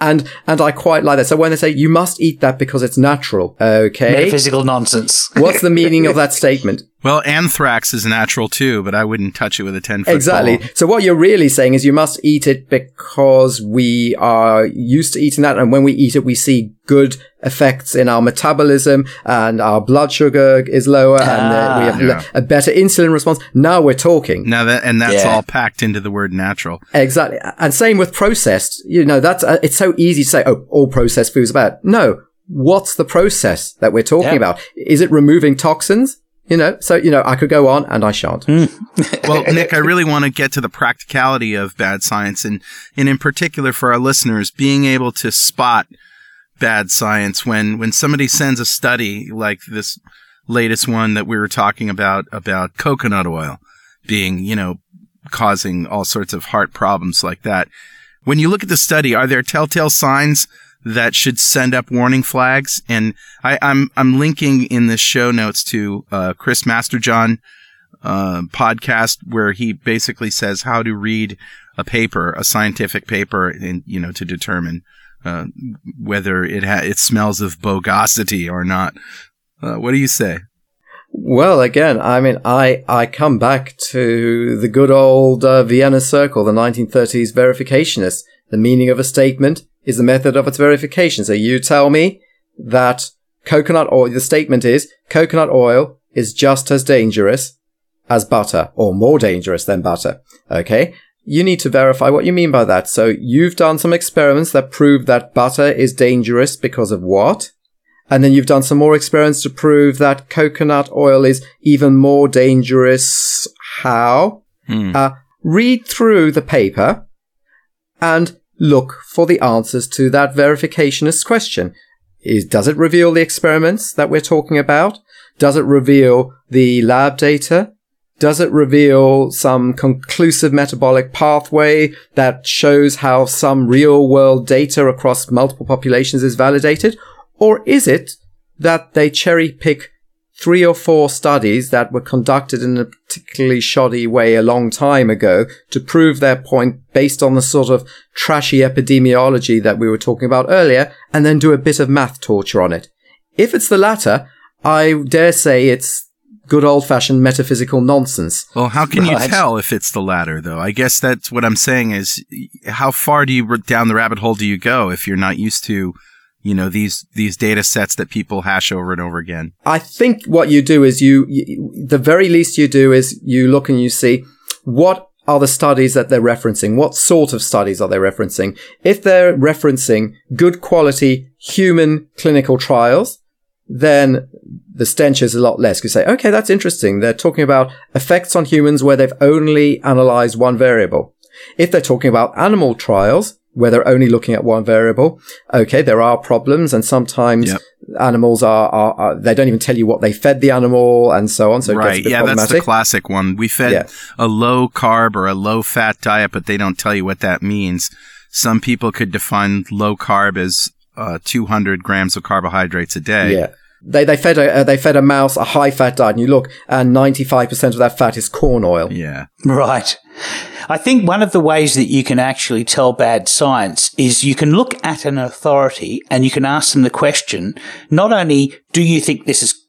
and and I quite like that. So when they say you must eat that because it's natural, okay, metaphysical nonsense. what's the meaning of that statement? Well, anthrax is natural too, but I wouldn't touch it with a 10 foot Exactly. Ball. So what you're really saying is you must eat it because we are used to eating that. And when we eat it, we see good effects in our metabolism and our blood sugar is lower ah, and uh, we have yeah. a better insulin response. Now we're talking. Now that, and that's yeah. all packed into the word natural. Exactly. And same with processed. You know, that's, uh, it's so easy to say, oh, all processed foods are bad. No. What's the process that we're talking yeah. about? Is it removing toxins? You know, so, you know, I could go on and I shan't. Mm. well, Nick, I really want to get to the practicality of bad science and, and in particular for our listeners, being able to spot bad science when, when somebody sends a study like this latest one that we were talking about, about coconut oil being, you know, causing all sorts of heart problems like that. When you look at the study, are there telltale signs that should send up warning flags. And I, am I'm, I'm linking in the show notes to uh, Chris Masterjohn uh, podcast where he basically says how to read a paper, a scientific paper, and you know to determine uh, whether it ha- it smells of bogosity or not. Uh, what do you say? Well, again, I mean, I, I come back to the good old uh, Vienna Circle, the 1930s verificationists. The meaning of a statement is the method of its verification. So you tell me that coconut oil, the statement is coconut oil is just as dangerous as butter or more dangerous than butter. Okay. You need to verify what you mean by that. So you've done some experiments that prove that butter is dangerous because of what? And then you've done some more experiments to prove that coconut oil is even more dangerous. How? Hmm. Uh, read through the paper and look for the answers to that verificationist question. Is, does it reveal the experiments that we're talking about? Does it reveal the lab data? Does it reveal some conclusive metabolic pathway that shows how some real world data across multiple populations is validated? Or is it that they cherry pick three or four studies that were conducted in a particularly shoddy way a long time ago to prove their point based on the sort of trashy epidemiology that we were talking about earlier, and then do a bit of math torture on it. If it's the latter, I dare say it's good old fashioned metaphysical nonsense. Well, how can right. you tell if it's the latter, though? I guess that's what I'm saying is how far do you down the rabbit hole do you go if you're not used to you know these these data sets that people hash over and over again i think what you do is you, you, the very least you do is you look and you see what are the studies that they're referencing what sort of studies are they referencing if they're referencing good quality human clinical trials then the stench is a lot less. You say, okay, that's interesting. They're talking about effects on humans where they've only analyzed one variable. If they're talking about animal trials, where they're only looking at one variable. Okay, there are problems, and sometimes yep. animals are, are, are, they don't even tell you what they fed the animal, and so on. So right, yeah, that's the classic one. We fed yeah. a low carb or a low fat diet, but they don't tell you what that means. Some people could define low carb as uh, 200 grams of carbohydrates a day. Yeah. They, they fed a uh, they fed a mouse a high fat diet, and you look, and ninety five percent of that fat is corn oil. Yeah, right. I think one of the ways that you can actually tell bad science is you can look at an authority and you can ask them the question, not only do you think this is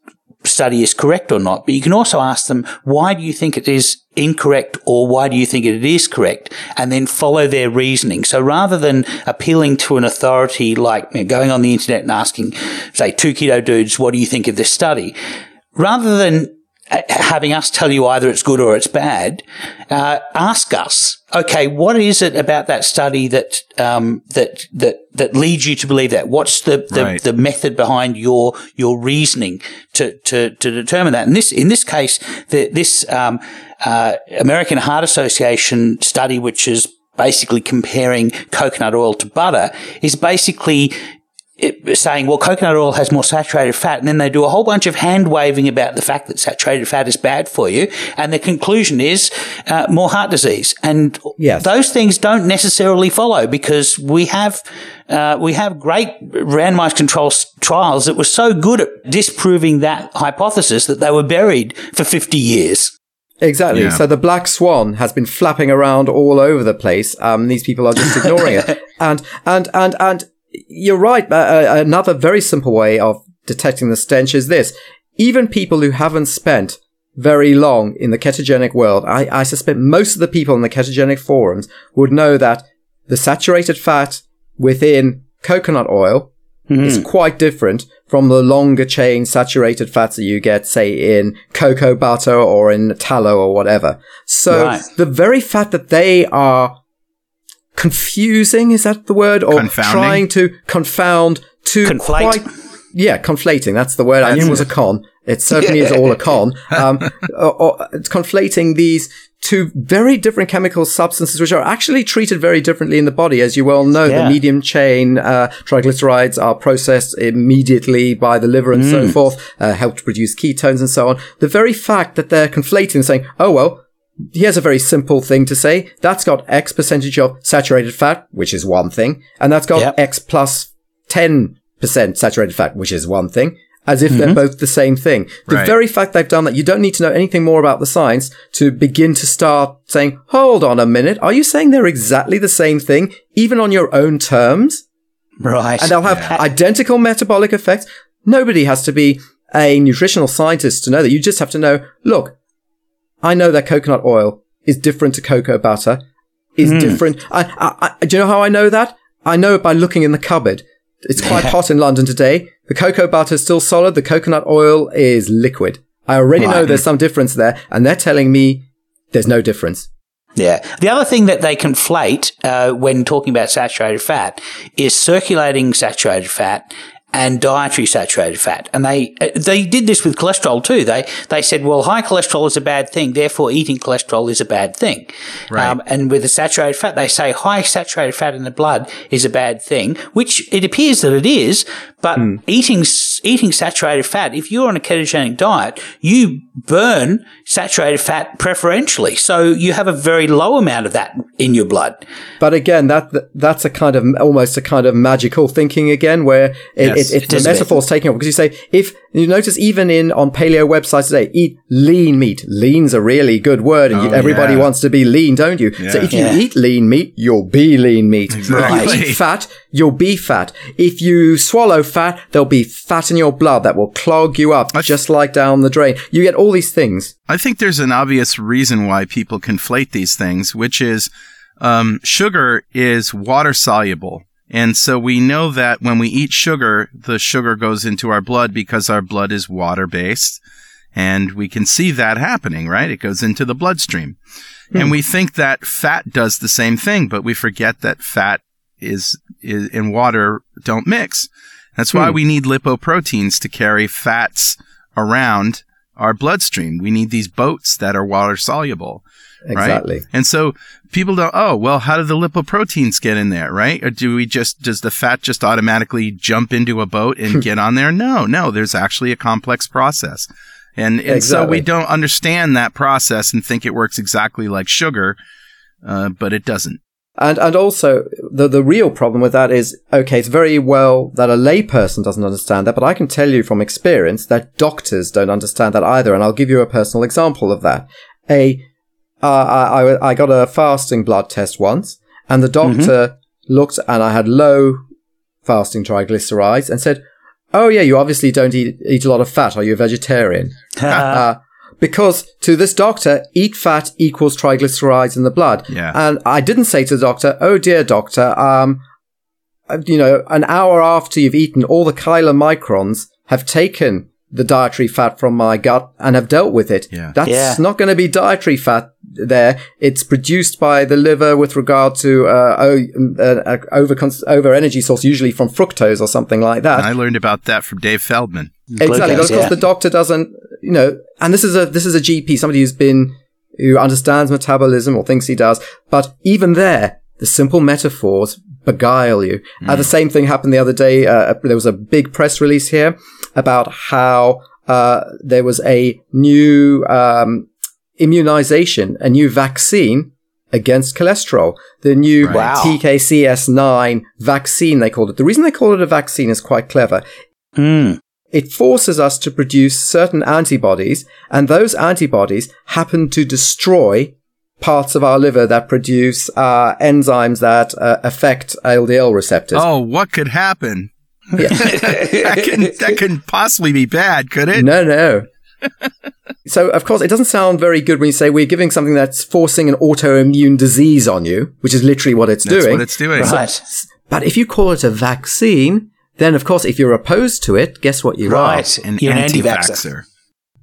study is correct or not, but you can also ask them, why do you think it is incorrect or why do you think it is correct? And then follow their reasoning. So rather than appealing to an authority like you know, going on the internet and asking, say, two keto dudes, what do you think of this study? Rather than having us tell you either it's good or it's bad, uh, ask us, okay, what is it about that study that um, that that that leads you to believe that? What's the the, right. the method behind your your reasoning to, to to determine that? And this in this case, the, this um, uh, American Heart Association study, which is basically comparing coconut oil to butter, is basically it, saying, well, coconut oil has more saturated fat. And then they do a whole bunch of hand waving about the fact that saturated fat is bad for you. And the conclusion is uh, more heart disease. And yes. those things don't necessarily follow because we have, uh, we have great randomized control trials that were so good at disproving that hypothesis that they were buried for 50 years. Exactly. Yeah. So the black swan has been flapping around all over the place. Um, these people are just ignoring it. And, and, and, and you're right. Uh, another very simple way of detecting the stench is this. Even people who haven't spent very long in the ketogenic world, I, I suspect most of the people in the ketogenic forums would know that the saturated fat within coconut oil mm-hmm. is quite different from the longer chain saturated fats that you get, say, in cocoa butter or in tallow or whatever. So right. the very fact that they are confusing, is that the word? Or trying to confound to Conflate. quite, yeah, conflating. That's the word. That's I knew it was a con. It certainly is all a con. Um, or, or, conflating these two very different chemical substances, which are actually treated very differently in the body. As you well know, yeah. the medium chain uh, triglycerides are processed immediately by the liver and mm. so forth, uh, help to produce ketones and so on. The very fact that they're conflating and saying, oh, well, here's a very simple thing to say. That's got X percentage of saturated fat, which is one thing. And that's got yep. X plus 10% saturated fat, which is one thing. As if mm-hmm. they're both the same thing. The right. very fact they've done that, you don't need to know anything more about the science to begin to start saying, hold on a minute. Are you saying they're exactly the same thing, even on your own terms? Right. And they'll have yeah. identical metabolic effects. Nobody has to be a nutritional scientist to know that. You just have to know, look, I know that coconut oil is different to cocoa butter, is mm. different. I, I, I, do you know how I know that? I know it by looking in the cupboard. It's quite hot in London today. The cocoa butter is still solid. The coconut oil is liquid. I already right. know there's some difference there, and they're telling me there's no difference. Yeah. The other thing that they conflate uh, when talking about saturated fat is circulating saturated fat and dietary saturated fat. And they they did this with cholesterol too. They they said, well, high cholesterol is a bad thing, therefore eating cholesterol is a bad thing. Right. Um, and with the saturated fat, they say high saturated fat in the blood is a bad thing, which it appears that it is. But mm. eating eating saturated fat, if you're on a ketogenic diet, you burn saturated fat preferentially, so you have a very low amount of that in your blood. But again, that that's a kind of almost a kind of magical thinking again, where it, yes, it, it, the metaphor is taking up because you say if you notice even in on paleo websites today, eat lean meat. Lean's a really good word, and oh, you, everybody yeah. wants to be lean, don't you? Yeah. So if you yeah. eat lean meat, you'll be lean meat. Exactly. If you eat fat, you'll be fat. If you swallow fat, there'll be fat in your blood that will clog you up, just like down the drain. You get all these things. I think there's an obvious reason why people conflate these things, which is um, sugar is water soluble. And so we know that when we eat sugar, the sugar goes into our blood because our blood is water based. And we can see that happening, right? It goes into the bloodstream. Mm. And we think that fat does the same thing, but we forget that fat is, is in water don't mix. That's why hmm. we need lipoproteins to carry fats around our bloodstream. We need these boats that are water soluble. Exactly. Right? And so people don't, oh, well, how do the lipoproteins get in there, right? Or do we just, does the fat just automatically jump into a boat and get on there? No, no, there's actually a complex process. And, and exactly. so we don't understand that process and think it works exactly like sugar, uh, but it doesn't. And and also the the real problem with that is okay, it's very well that a layperson doesn't understand that, but I can tell you from experience that doctors don't understand that either. And I'll give you a personal example of that. A uh, I I got a fasting blood test once, and the doctor mm-hmm. looked and I had low fasting triglycerides and said, "Oh yeah, you obviously don't eat eat a lot of fat. Are you a vegetarian?" uh, because to this doctor, eat fat equals triglycerides in the blood. Yeah. And I didn't say to the doctor, oh dear doctor, um, you know, an hour after you've eaten, all the chylomicrons have taken the dietary fat from my gut and have dealt with it. Yeah. That's Yeah. not going to be dietary fat there. It's produced by the liver with regard to uh, o- uh, over over energy source, usually from fructose or something like that. I learned about that from Dave Feldman. Exactly, but of course yeah. the doctor doesn't, you know, and this is a this is a GP, somebody who's been who understands metabolism or thinks he does. But even there, the simple metaphors beguile you. Uh, the same thing happened the other day. Uh, there was a big press release here about how uh, there was a new um, immunization, a new vaccine against cholesterol. The new Right. Wow. TKCS9 vaccine, they called it. The reason they call it a vaccine is quite clever Mm. It forces us to produce certain antibodies, and those antibodies happen to destroy parts of our liver that produce uh, enzymes that uh, affect LDL receptors. Oh, what could happen? that, can, that couldn't possibly be bad, could it? No, no. so, of course, it doesn't sound very good when you say we're giving something that's forcing an autoimmune disease on you, which is literally what it's That's doing. what it's doing. Right. but if you call it a vaccine, then of course, if you're opposed to it, guess what you are? Right. An You're an anti-vaxxer. anti-vaxxer.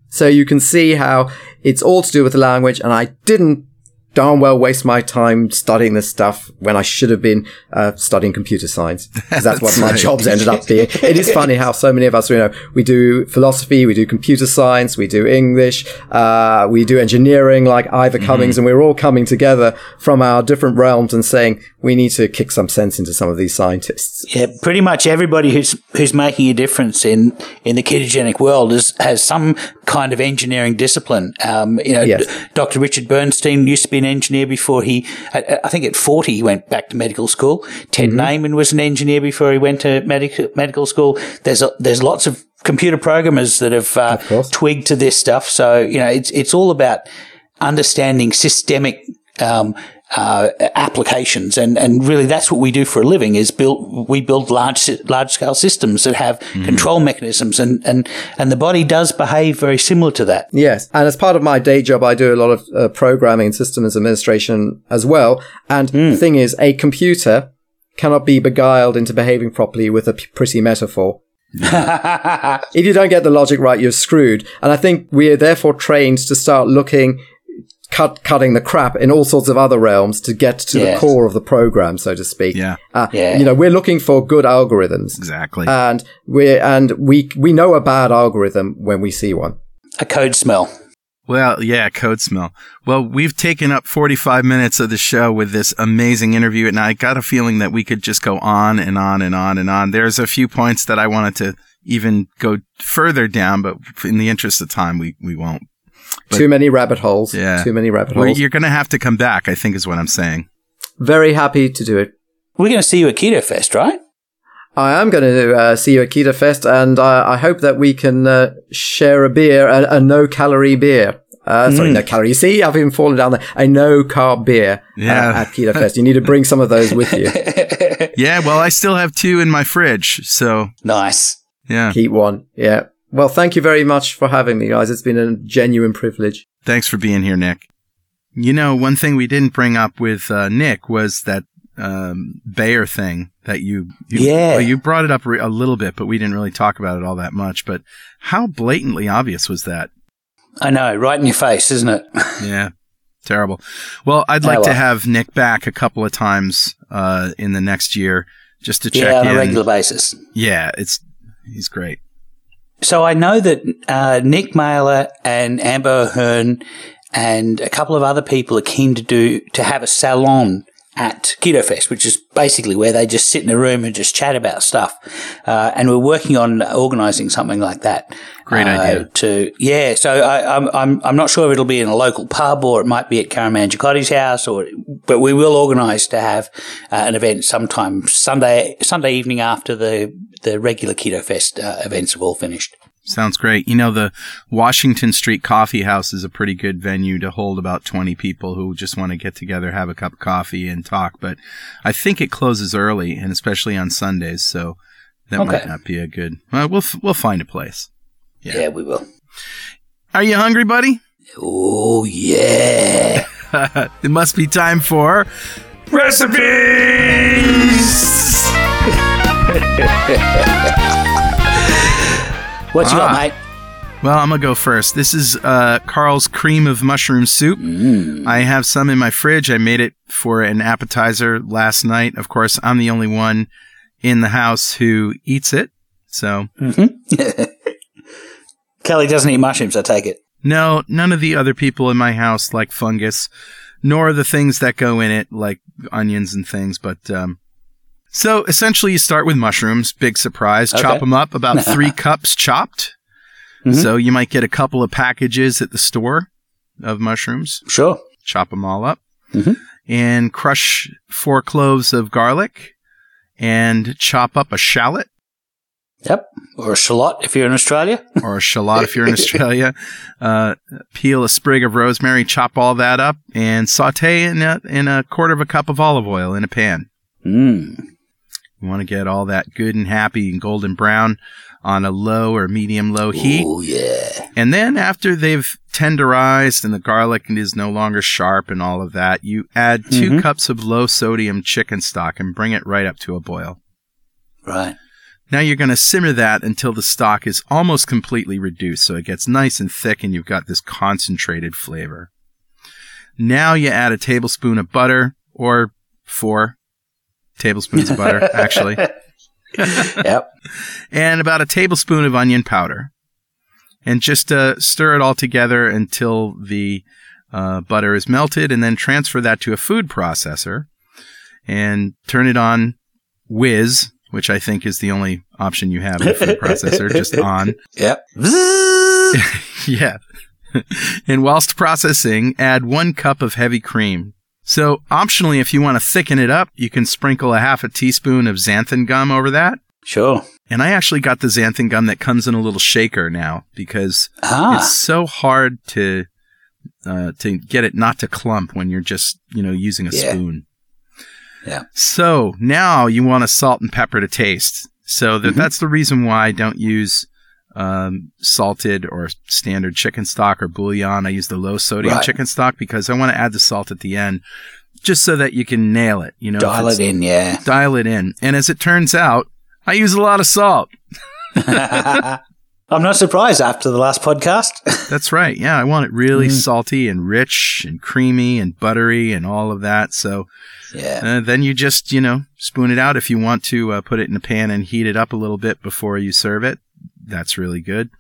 So you can see how it's all to do with the language, and I didn't darn well waste my time studying this stuff when I should have been uh, studying computer science. 'Cause that's what That's my right. jobs ended up being. It is funny how so many of us, you know, we do philosophy, we do computer science, we do English, uh, we do engineering like Ivor Mm-hmm. Cummins, and we're all coming together from our different realms and saying we need to kick some sense into some of these scientists. Yeah, pretty much everybody who's who's making a difference in in the ketogenic world is has some kind of engineering discipline. Um, you know, Yes. D- Dr. Richard Bernstein used to be an engineer before he, I, think at forty he went back to medical school. Ted Mm-hmm. Naiman was an engineer before he went to medical medical school. There's a, there's lots of computer programmers that have uh, twigged to this stuff. So you know, it's it's all about understanding systemic um, uh, applications, and, and really that's what we do for a living is build we build large large scale systems that have control mechanisms, and, and and the body does behave very similar to that. Yes, and as part of my day job, I do a lot of uh, programming and systems administration as well. And the thing is, a computer cannot be beguiled into behaving properly with a p- pretty metaphor. if you don't get the logic right, you're screwed. And I think we are therefore trained to start looking, cut, cutting the crap in all sorts of other realms to get to Yes. the core of the program, so to speak. Yeah. Uh, Yeah. You know, we're looking for good algorithms. Exactly. And we and we we know a bad algorithm when we see one. A code smell. Well, yeah, code smell. Well, we've taken up 45 minutes of the show with this amazing interview, and I got a feeling that we could just go on and on and on and on. There's a few points that I wanted to even go further down, but in the interest of time, we, we won't. But- Too many rabbit holes. Yeah. Too many rabbit Well, holes. you're going to have to come back, I think is what I'm saying. Very happy to do it. We're going to see you at Keto Fest, right? I am going to uh, see you at Keto Fest, and uh, I hope that we can uh, share a beer, a, a no calorie beer. Uh, sorry, no calorie. You see, I've even fallen down there. A no carb beer uh, Yeah. at Keto Fest. You need to bring some of those with you. Yeah, well, I still have two in my fridge, so Nice. yeah. Keep one. Yeah. Well, thank you very much for having me, guys. It's been a genuine privilege. Thanks for being here, Nick. You know, one thing we didn't bring up with uh, Nick was that um, Bayer thing that you, you Yeah. well, you brought it up re- a little bit, but we didn't really talk about it all that much. But how blatantly obvious was that? I know, right in your face, isn't it? Yeah, terrible. Well, I'd Oh, like to have Nick back a couple of times uh, in the next year just to check yeah, on in. a regular basis. Yeah, it's he's great. So I know that uh, Nick Mailer and Amber O'Hearn and a couple of other people are keen to do to have a salon at Keto Fest, which is basically where they just sit in a room and just chat about stuff. Uh, and we're working on organising something like that. Great uh, idea. To yeah, so I, I'm I'm I'm not sure if it'll be in a local pub or it might be at Karaman Jacotti's house, or but we will organise to have uh, an event sometime Sunday Sunday evening after the the regular Keto Fest uh, events have all finished. Sounds great. You know, the Washington Street Coffee House is a pretty good venue to hold about 20 people who just want to get together, have a cup of coffee and talk. But I think it closes early and especially on Sundays. So that might not be a good, well, we'll, f- we'll find a place. Yeah. yeah we will. Are you hungry, buddy? Oh yeah. it must be time for recipes. What you Ah. got, mate? Well, I'm gonna go first. This is uh, Carl's cream of mushroom soup. I have some in my fridge. I made it for an appetizer last night. Of course, I'm the only one in the house who eats it. So Kelly doesn't eat mushrooms, I take it. no, none of the other people in my house like fungus, nor the things that go in it like onions and things. But um, so essentially, you start with mushrooms. Big surprise. Chop them up about three cups chopped. Mhm. So you might get a couple of packages at the store of mushrooms. Sure. chop them all up, Mhm. and crush four cloves of garlic, and chop up a shallot Yep. Or a shallot if you're in Australia. or a shallot if you're in Australia. Uh, peel a sprig of rosemary, chop all that up, and saute in a, in a quarter of a cup of olive oil in a pan. Mm. You want to get all that good and happy and golden brown on a low or medium low heat. Oh, yeah. And then after they've tenderized and the garlic is no longer sharp and all of that, you add 2 Mhm. cups of low sodium chicken stock and bring it right up to a boil. Right. Now you're going to simmer that until the stock is almost completely reduced so it gets nice and thick and you've got this concentrated flavor. Now you add a tablespoon of butter or four tablespoons of butter actually yep. and about a tablespoon of onion powder. And just uh, stir it all together until the uh, butter is melted, and then transfer that to a food processor and turn it on whiz, which I think is the only option you have in a food processor, just on. Yep. Yeah. and whilst processing, add one cup of heavy cream. So, optionally, if you want to thicken it up, you can sprinkle a half a teaspoon of xanthan gum over that. sure. And I actually got the xanthan gum that comes in a little shaker now because Ah. it's so hard to uh, to get it not to clump when you're just you know using a Yeah. spoon. Yeah. So now you want to salt and pepper to taste. So that Mhm. that's the reason why I don't use um, salted or standard chicken stock or bouillon. I use the low sodium Right. chicken stock because I want to add the salt at the end, just so that you can nail it. You know, Dial it in, yeah. dial it in. And as it turns out, I use a lot of salt. I'm not surprised after the last podcast. That's right. Yeah, I want it really Mm. salty and rich and creamy and buttery and all of that. So yeah. uh, then you just, you know, spoon it out if you want to uh, put it in a pan and heat it up a little bit before you serve it. That's really good.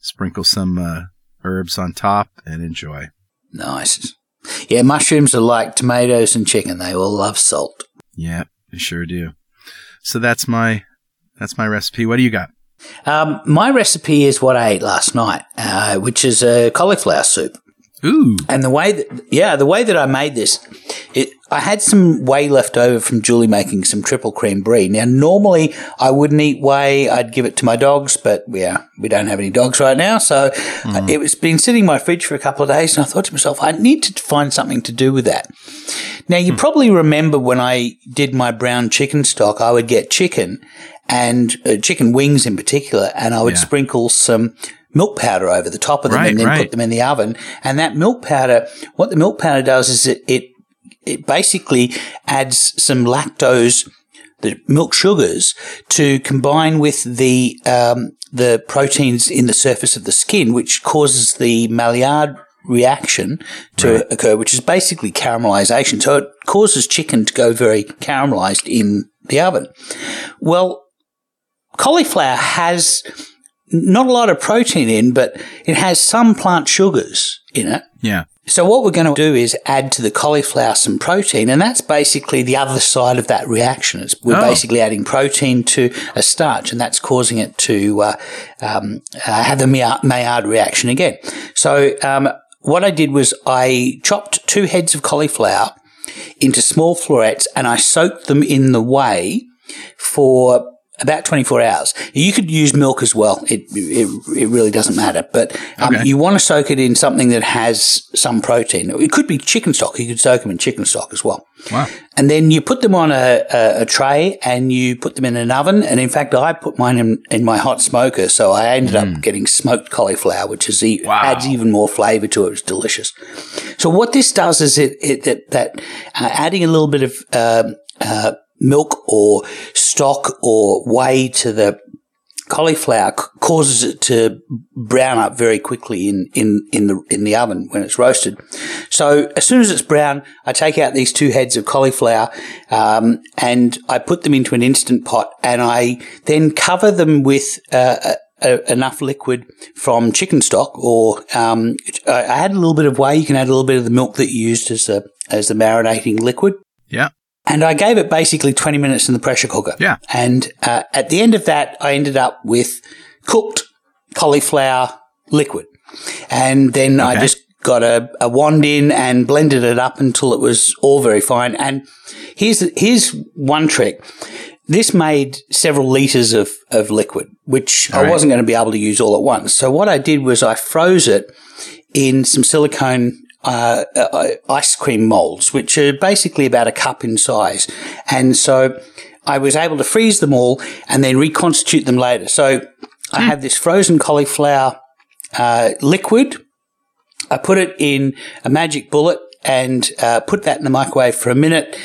Sprinkle some uh, herbs on top and enjoy. Nice. Yeah, mushrooms are like tomatoes and chicken. They all love salt. Yeah, I sure do. So that's my that's my recipe. What do you got? Um, my recipe is what I ate last night, uh, which is a cauliflower soup. Ooh, And the way that, yeah, the way that I made this, it, I had some whey left over from Julie making some triple cream brie. Now, normally I wouldn't eat whey. I'd give it to my dogs, but yeah, we don't have any dogs right now. So uh, it was been sitting in my fridge for a couple of days and I thought to myself, I need to find something to do with that. Now, you probably remember when I did my brown chicken stock, I would get chicken and uh, chicken wings in particular, and I would Yeah. sprinkle some milk powder over the top of them Right, and then right. put them in the oven. And that milk powder, what the milk powder does is it, it, it basically adds some lactose, the milk sugars, to combine with the um, the proteins in the surface of the skin, which causes the Maillard reaction to occur, which is basically caramelization. So it causes chicken to go very caramelized in the oven. Well, cauliflower has not a lot of protein in, but it has some plant sugars in it. yeah, So what we're going to do is add to the cauliflower some protein, and that's basically the other side of that reaction. It's, we're Oh. basically adding protein to a starch, and that's causing it to uh, um, uh, have the Maillard Maillard reaction again. So um, what I did was I chopped two heads of cauliflower into small florets, and I soaked them in the whey for about 24 hours. You could use milk as well. It, it, it really doesn't matter. But um, Okay. you want to soak it in something that has some protein. It could be chicken stock. You could soak them in chicken stock as well. wow, And then you put them on a, a, a tray and you put them in an oven. And in fact, I put mine in, in my hot smoker. So I ended up getting smoked cauliflower, which is e- Wow. adds even more flavor to it. It's delicious. So what this does is it, it that, that uh, adding a little bit of um, uh, milk or stock or whey to the cauliflower causes it to brown up very quickly in, in, in the, in the oven when it's roasted. So as soon as it's brown, I take out these two heads of cauliflower, um, and I put them into an instant pot and I then cover them with, uh, enough liquid from chicken stock, or um, I add a little bit of whey. You can add a little bit of the milk that you used as the as the marinating liquid. Yeah. And I gave it basically 20 minutes in the pressure cooker. Yeah. And uh, at the end of that, I ended up with cooked cauliflower liquid. And then okay. I just got a, a wand in and blended it up until it was all very fine. And here's, here's one trick. This made several liters of, of liquid, which all I right. wasn't going to be able to use all at once. So what I did was I froze it in some silicone uh, uh, ice cream molds, which are basically about a cup in size. And so I was able to freeze them all and then reconstitute them later. So I hmm. have this frozen cauliflower uh, liquid. I put it in a magic bullet and uh, put that in the microwave for a minute.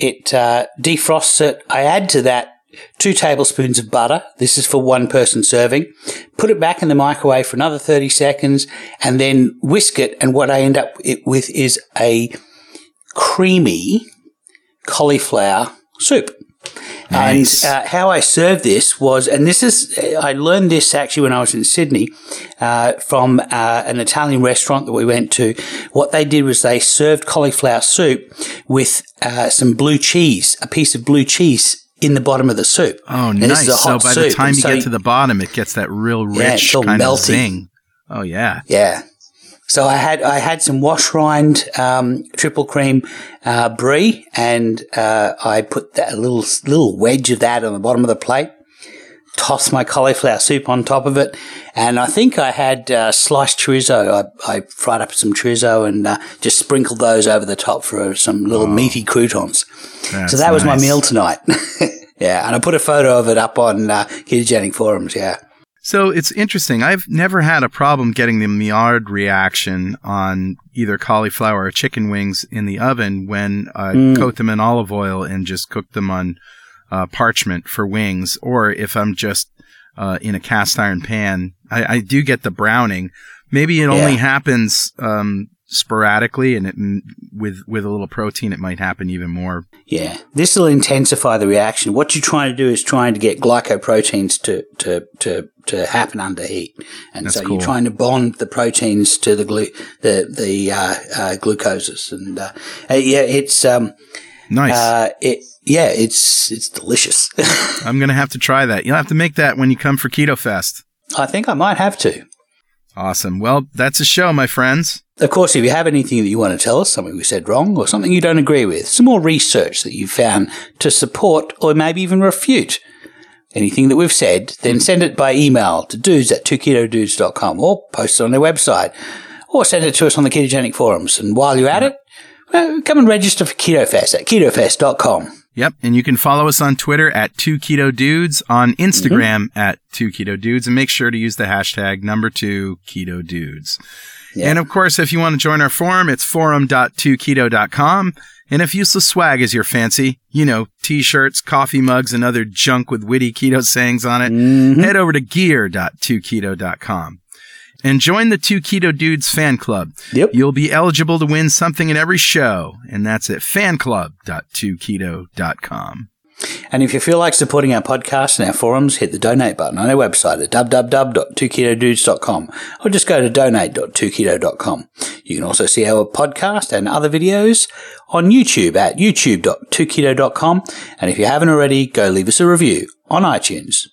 It uh, defrosts it. I add to that two tablespoons of butter. This is for one person serving. Put it back in the microwave for another 30 seconds and then whisk it. And what I end up with is a creamy cauliflower soup. Nice. And uh, how I served this was, and this is, I learned this actually when I was in Sydney uh, from uh, an Italian restaurant that we went to. What they did was they served cauliflower soup with uh, some blue cheese, a piece of blue cheese in the bottom of the soup. Oh, nice. So by the time you so get to the bottom, it gets that real rich yeah, kind melty. of zing. Oh yeah. Yeah. So I had I had some wash rind um, triple cream uh, brie, and uh, I put that a little little wedge of that on the bottom of the plate. Tossed my cauliflower soup on top of it, and I think I had uh, sliced chorizo. I, I, fried up some chorizo and uh, just sprinkled those over the top for some little oh, meaty croutons. So that was my meal tonight. yeah, and I put a photo of it up on uh, ketogenic forums. Yeah. So it's interesting. I've never had a problem getting the Maillard reaction on either cauliflower or chicken wings in the oven when I mm. coat them in olive oil and just cook them on uh, parchment for wings, or if I'm just uh, in a cast iron pan. I, I, do get the browning. Maybe it yeah. only happens um, sporadically and it, with with a little protein it might happen even more yeah this will intensify the reaction what you're trying to do is trying to get glycoproteins to to to to happen under heat and That's so cool. you're trying to bond the proteins to the glu- the the uh, uh, glucoses and uh, yeah it's um nice uh, it yeah it's it's delicious. I'm gonna have to try that. You'll have to make that when you come for keto fest. I think i might have to. Awesome. Well that's a show my friends. Of course, if you have anything that you want to tell us, something we said wrong or something you don't agree with, some more research that you found to support or maybe even refute anything that we've said, then send it by email to dudes at 2ketodudes.com or post it on their website or send it to us on the ketogenic forums. And while you're at it, well, come and register for KetoFest at ketofest.com. Yep. And you can follow us on Twitter at 2KetoDudes, on Instagram mm-hmm. at 2KetoDudes, and make sure to use the hashtag number 2 KetoDudes. Yeah. And of course, if you want to join our forum, it's forum.2keto.com. And if useless swag is your fancy, you know, t-shirts, coffee mugs, and other junk with witty keto sayings on it, mm-hmm. head over to gear.2keto.com and join the Two Keto Dudes fan club. Yep. You'll be eligible to win something in every show, and that's at fanclub.2keto.com. And if you feel like supporting our podcast and our forums, hit the donate button on our website at www.2ketodudes.com or just go to donate.2keto.com. You can also see our podcast and other videos on YouTube at youtube.2keto.com. And if you haven't already, go leave us a review on iTunes.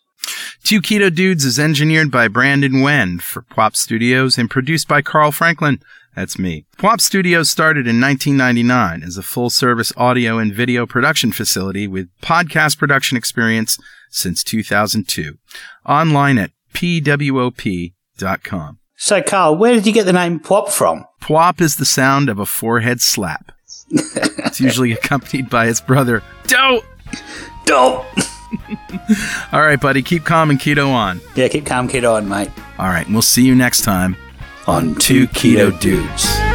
Two Keto Dudes is engineered by Brandon Wen for Pwop Studios and produced by Carl Franklin. That's me. Pwop Studios started in 1999 as a full service audio and video production facility with podcast production experience since 2002. Online at pwop.com. So, Carl, where did you get the name Pwop from? Pwop is the sound of a forehead slap. it's usually accompanied by its brother, Dope! Dope! All right, buddy. Keep calm and keto on. Yeah, keep calm, keto on, mate. All right. We'll see you next time on Two Keto Dudes.